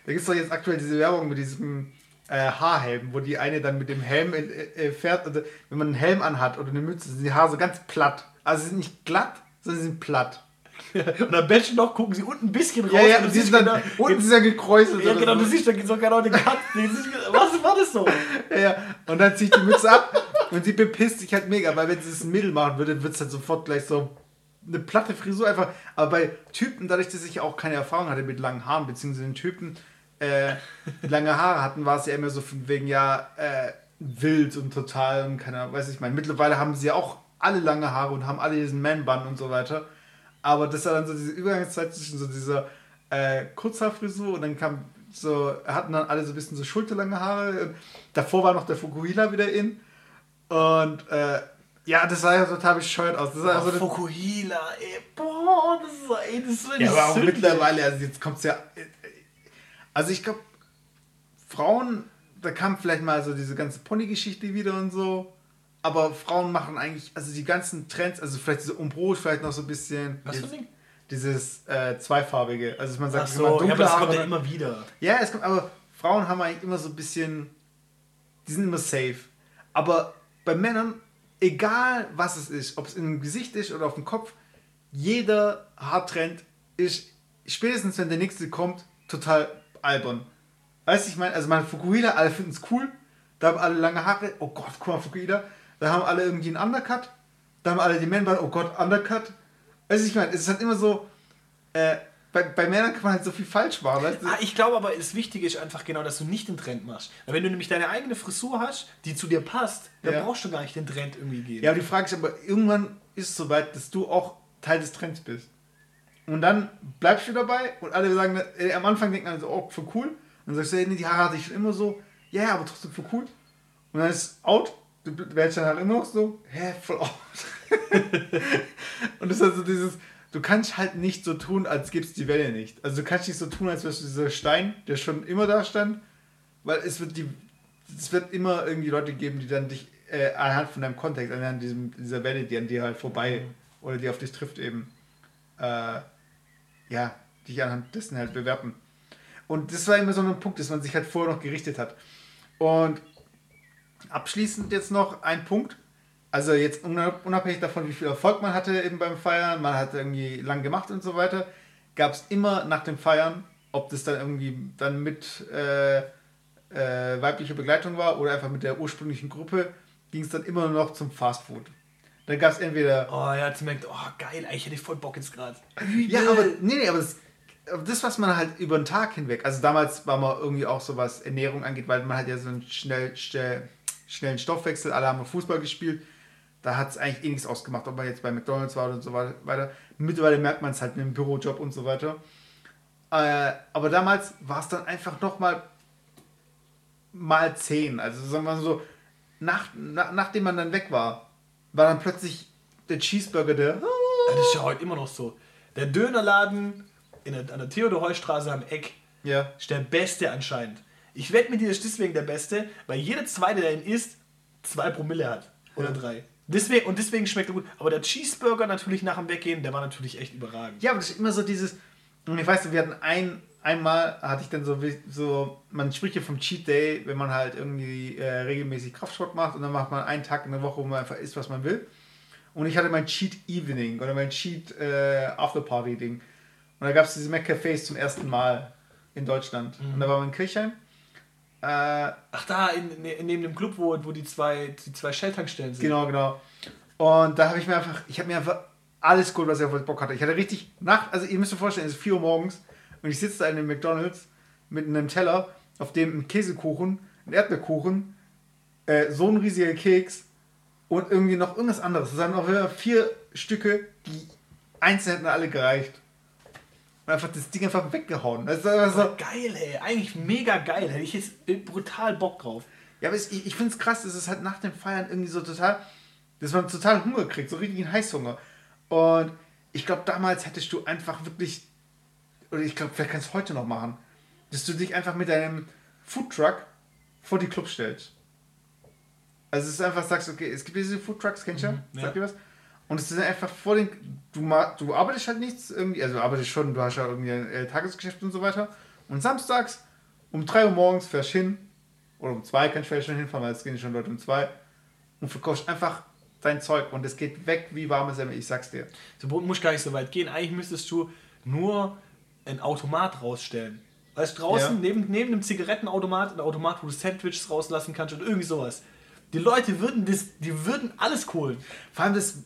da gibt es doch jetzt aktuell diese Werbung mit diesem äh, Haarhelm, wo die eine dann mit dem Helm in, äh, fährt. Oder wenn man einen Helm anhat oder eine Mütze, sind die Haare so ganz platt. Also sie sind nicht glatt, sondern sie sind platt. Und am noch gucken sie unten ein bisschen raus. Ja, ja, und sie sind dann, genau- unten sind ja gekräuselt. Ja, genau, so. du siehst dann so genau den Cut. Den siehst du- Was war das so? Ja, ja. Und dann zieht die Mütze ab und sie bepisst sich halt mega, weil wenn sie es in Mittel machen würde, wird es halt sofort gleich so eine platte Frisur einfach. Aber bei Typen, dadurch, dass ich auch keine Erfahrung hatte mit langen Haaren, beziehungsweise den Typen äh, lange Haare hatten, war es ja immer so von wegen, ja, äh, wild und total und keine Ahnung, weiß ich meine. Mittlerweile haben sie ja auch alle lange Haare und haben alle diesen Man-Bun und so weiter. Aber das war dann so diese Übergangszeit zwischen so dieser äh, Kurzhaarfrisur und dann kam so, hatten dann alle so ein bisschen so schulterlange Haare. Und davor war noch der Fukuhila wieder in. Und äh, ja, das sah ja total bescheuert aus. Das sah Oh, so Fukuhila, ey, boah, das ist, ey, das ist ja, aber auch mittlerweile, also jetzt kommt es ja. Also ich glaube, Frauen, da kam vielleicht mal so diese ganze Pony-Geschichte wieder und so. Aber Frauen machen eigentlich, also die ganzen Trends, also vielleicht diese Umbro, vielleicht noch so ein bisschen. Was für ein dieses, Ding? dieses äh, zweifarbige. Also man sagt, Ach immer so, ja, dunkle aber das kommt ja immer wieder. Ja, es kommt, aber Frauen haben eigentlich immer so ein bisschen, die sind immer safe. Aber bei Männern, egal was es ist, ob es im Gesicht ist oder auf dem Kopf, jeder Haartrend ist, spätestens wenn der nächste kommt, total albern. Weißt du, ich meine, also meine Fukuhila, alle finden es cool, da haben alle lange Haare, oh Gott, guck mal, Fukuhila, da haben alle irgendwie einen Undercut, da haben alle die Männer, oh Gott, Undercut. Weißt du, ich meine, es ist halt immer so, äh, bei, bei Männern kann man halt so viel falsch machen, weißt du? Ah, ich glaube aber, das Wichtige ist einfach genau, dass du nicht den Trend machst. Weil wenn du nämlich deine eigene Frisur hast, die zu dir passt, dann Ja. brauchst du gar nicht den Trend irgendwie gehen. Ja, aber die Frage ist aber, irgendwann ist es soweit, dass du auch Teil des Trends bist. Und dann bleibst du dabei und alle sagen, äh, am Anfang denken alle so, oh, für cool. Und dann sagst du, hey, nee, die Haare hatte ich schon immer so. Ja, ja, aber trotzdem für cool. Und dann ist es out. Du wärst dann halt immer noch so, hä, voll out. und das ist also dieses, du kannst halt nicht so tun, als gäbe es die Welle nicht. Also du kannst nicht so tun, als wärst du dieser Stein, der schon immer da stand. Weil es wird die, es wird immer irgendwie Leute geben, die dann dich äh, anhand von deinem Kontext, anhand diesem, dieser Welle, die an dir halt vorbei oder die auf dich trifft eben, äh, ja, dich anhand dessen halt bewerten. Und das war immer so ein Punkt, dass man sich halt vorher noch gerichtet hat. Und abschließend jetzt noch ein Punkt. Also jetzt unab- unabhängig davon, wie viel Erfolg man hatte eben beim Feiern, man hat irgendwie lang gemacht und so weiter, gab es immer nach dem Feiern, ob das dann irgendwie dann mit äh, äh, weiblicher Begleitung war oder einfach mit der ursprünglichen Gruppe, ging es dann immer noch zum Fastfood. Da gab es entweder Oh ja, jetzt merkt, oh geil, ich hätte voll Bock jetzt gerade. ja, aber nee, nee, aber das, das, was man halt über den Tag hinweg, also damals war man irgendwie auch so, was Ernährung angeht, weil man hat ja so einen schnell, schnell, schnellen Stoffwechsel, alle haben Fußball gespielt, da hat es eigentlich eh nichts ausgemacht, ob man jetzt bei McDonalds war und so weiter. Mittlerweile merkt man es halt mit dem Bürojob und so weiter. Äh, aber damals war es dann einfach nochmal mal 10. Also sagen wir so, nach, nach, nachdem man dann weg war, war dann plötzlich der Cheeseburger der. Ja, das ist ja heute immer noch so. Der Dönerladen in der, an der Theodor-Heuss-Straße am Eck Ja. ist der beste anscheinend. Ich wette mit dir, ist deswegen der beste, weil jeder zweite, der ihn isst, zwei Promille hat. Oder Ja. drei. Deswegen, und deswegen schmeckt er gut. Aber der Cheeseburger natürlich nach dem Weggehen, der war natürlich echt überragend. Ja, aber das ist immer so dieses. Und ich weiß, wir hatten ein, einmal hatte ich dann so, so, man spricht ja vom Cheat Day, wenn man halt irgendwie äh, regelmäßig Kraftsport macht und dann macht man einen Tag in der Woche, wo man einfach isst, was man will. Und ich hatte mein Cheat Evening oder mein Cheat äh, After Party Ding. Und da gab es diese McCafés zum ersten Mal in Deutschland. Und da war man in Kirchheim. Äh, Ach da, in, in, neben dem Club, wo, wo die zwei, die zwei Shell-Tankstellen sind. Genau, genau. Und da habe ich mir einfach, ich habe mir einfach alles geholt, was ich auf Bock hatte. Ich hatte richtig Nacht, also ihr müsst euch vorstellen, es ist 4 Uhr morgens und ich sitze da in einem McDonalds mit einem Teller, auf dem ein Käsekuchen, ein Erdbeerkuchen, äh, so ein riesiger Keks und irgendwie noch irgendwas anderes. Das waren auch vier Stücke, die einzeln hätten alle gereicht. Und einfach das Ding einfach weggehauen. Das ist so, Geil, ey. Eigentlich mega geil. Hätte ich jetzt brutal Bock drauf. Ja, aber es, ich, ich finde es krass, dass es halt nach dem Feiern irgendwie so total, dass man total Hunger kriegt, so richtigen Heißhunger. Und ich glaube, damals hättest du einfach wirklich, oder ich glaube, vielleicht kannst du heute noch machen, dass du dich einfach mit deinem Foodtruck vor die Clubs stellst. Also es ist einfach sagst, okay, es gibt diese Foodtrucks, kennst du? Mhm, ja. Sagt ihr was? Und es ist einfach vor den, du, du arbeitest halt nichts irgendwie, also du arbeitest schon, du hast ja irgendwie ein äh, Tagesgeschäft und so weiter. Und samstags um 3 Uhr morgens fährst du hin, oder um 2 kannst du vielleicht schon hinfahren, weil es gehen schon Leute um 2 und verkaufst einfach dein Zeug und es geht weg wie warme Semmel, ich sag's dir. Du musst gar nicht so weit gehen. Eigentlich müsstest du nur ein Automat rausstellen. Weißt du, draußen Ja. neben, neben einem Zigarettenautomat, ein Automat, wo du Sandwiches rauslassen kannst und irgendwie sowas. Die Leute würden das, die würden alles holen. Vor allem das,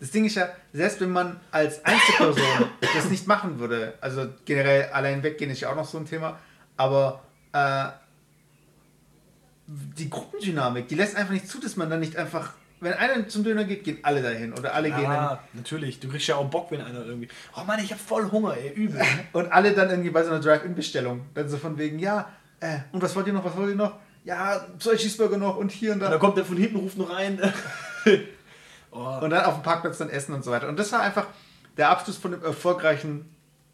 das Ding ist ja, selbst wenn man als Einzelperson das nicht machen würde, also generell allein weggehen ist ja auch noch so ein Thema, aber äh, die Gruppendynamik, die lässt einfach nicht zu, dass man dann nicht einfach, wenn einer zum Döner geht, gehen alle dahin oder alle gehen dann Ja, natürlich. Du kriegst ja auch Bock, wenn einer irgendwie. Oh Mann, ich hab voll Hunger, ey, übel. und alle dann irgendwie bei so einer Drive-In-Bestellung, dann so von wegen, ja, äh, und was wollt ihr noch, was wollt ihr noch? Ja, zwei Cheeseburger noch und hier und Und da. dann kommt der von hinten, ruft noch rein. oh, Und dann auf dem Parkplatz dann essen und so weiter. Und das war einfach der Abschluss von dem erfolgreichen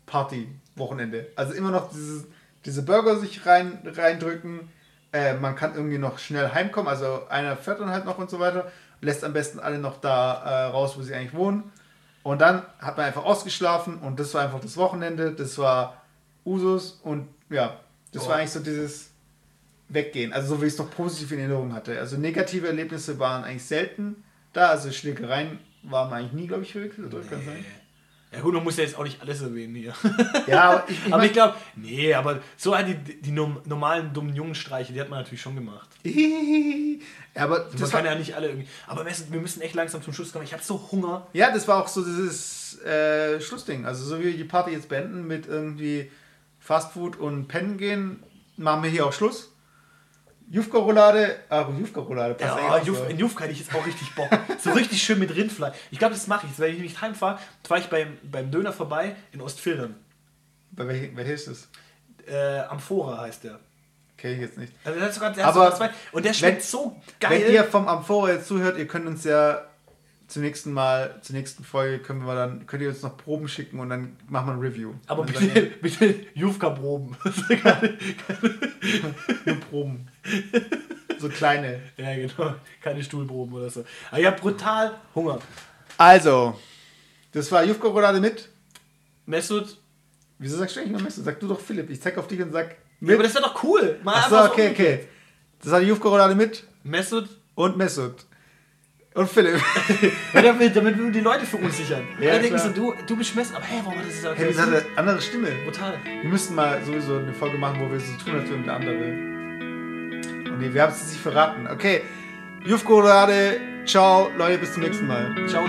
Party-Wochenende. Also immer noch dieses, diese Burger sich rein, reindrücken. Äh, man kann irgendwie noch schnell heimkommen. Also einer fährt dann halt noch und so weiter. Lässt am besten alle noch da äh, raus, wo sie eigentlich wohnen. Und dann hat man einfach ausgeschlafen und das war einfach das Wochenende. Das war Usus und ja, das Oh. war eigentlich so dieses Weggehen. Also so wie ich es noch positiv in Erinnerung hatte. Also negative Erlebnisse waren eigentlich selten da. Also Schlägereien waren eigentlich nie, glaube ich, verwickelt. Oder? Kann sein. ja gut, man muss ja jetzt auch nicht alles erwähnen hier. Ja, aber ich, ich ich glaube, nee, aber so halt die, die norm- normalen dummen Jungenstreiche, die hat man natürlich schon gemacht. ja, aber Man das kann ja nicht alle irgendwie. Aber wir müssen, wir müssen echt langsam zum Schluss kommen. Ich habe so Hunger. ja, das war auch so dieses äh, Schlussding. Also so wie wir die Party jetzt beenden mit irgendwie Fastfood und Pennen gehen, machen wir hier auch Schluss. Jufka-Roulade, ah, Jufka-Roulade passt Ja, eigentlich Juf, in Jufka hätte ich jetzt auch richtig Bock. So richtig schön mit Rindfleisch. Ich glaube, das mache ich jetzt. Wenn ich nicht heimfahre, fahre ich beim, beim Döner vorbei in Ostfildern. Bei welchem, welcher ist das? Äh, Amphora heißt der. Kenn ich jetzt nicht. Also der hat sogar, der Aber zwei. Und der schmeckt wenn- so geil. Wenn ihr vom Amphora jetzt zuhört, ihr könnt uns ja zum nächsten Mal, zur nächsten Folge können wir dann, könnt ihr uns noch Proben schicken und dann machen wir ein Review. aber Und dann bitte, bitte Jufka-Proben. nur Proben. So kleine. ja, genau. Keine Stuhlproben oder so. Aber ich habe brutal Hunger. Also, das war Jufka Roulade mit. Mesut. Wieso sagst du eigentlich nur Messi? Sag du doch Philipp. Ich zeig auf dich und sag Ja, mit. aber das wäre doch cool. Mal Achso, einfach so okay, okay. Das war die Jufka Roulade mit Mesut. und Mesut. Und Philipp. Damit, damit wir die Leute verunsichern. Ja, denken so, du, du bist Mesut. Aber hey, warum hat das gesagt? hey, das hat eine andere Stimme. Brutal. Wir müssten mal sowieso eine Folge machen, wo wir so tun, als würden wir andere. Und nee, wir haben es nicht verraten. Okay. Jufka Roulade. Ciao, Leute, bis zum nächsten Mal. Ciao.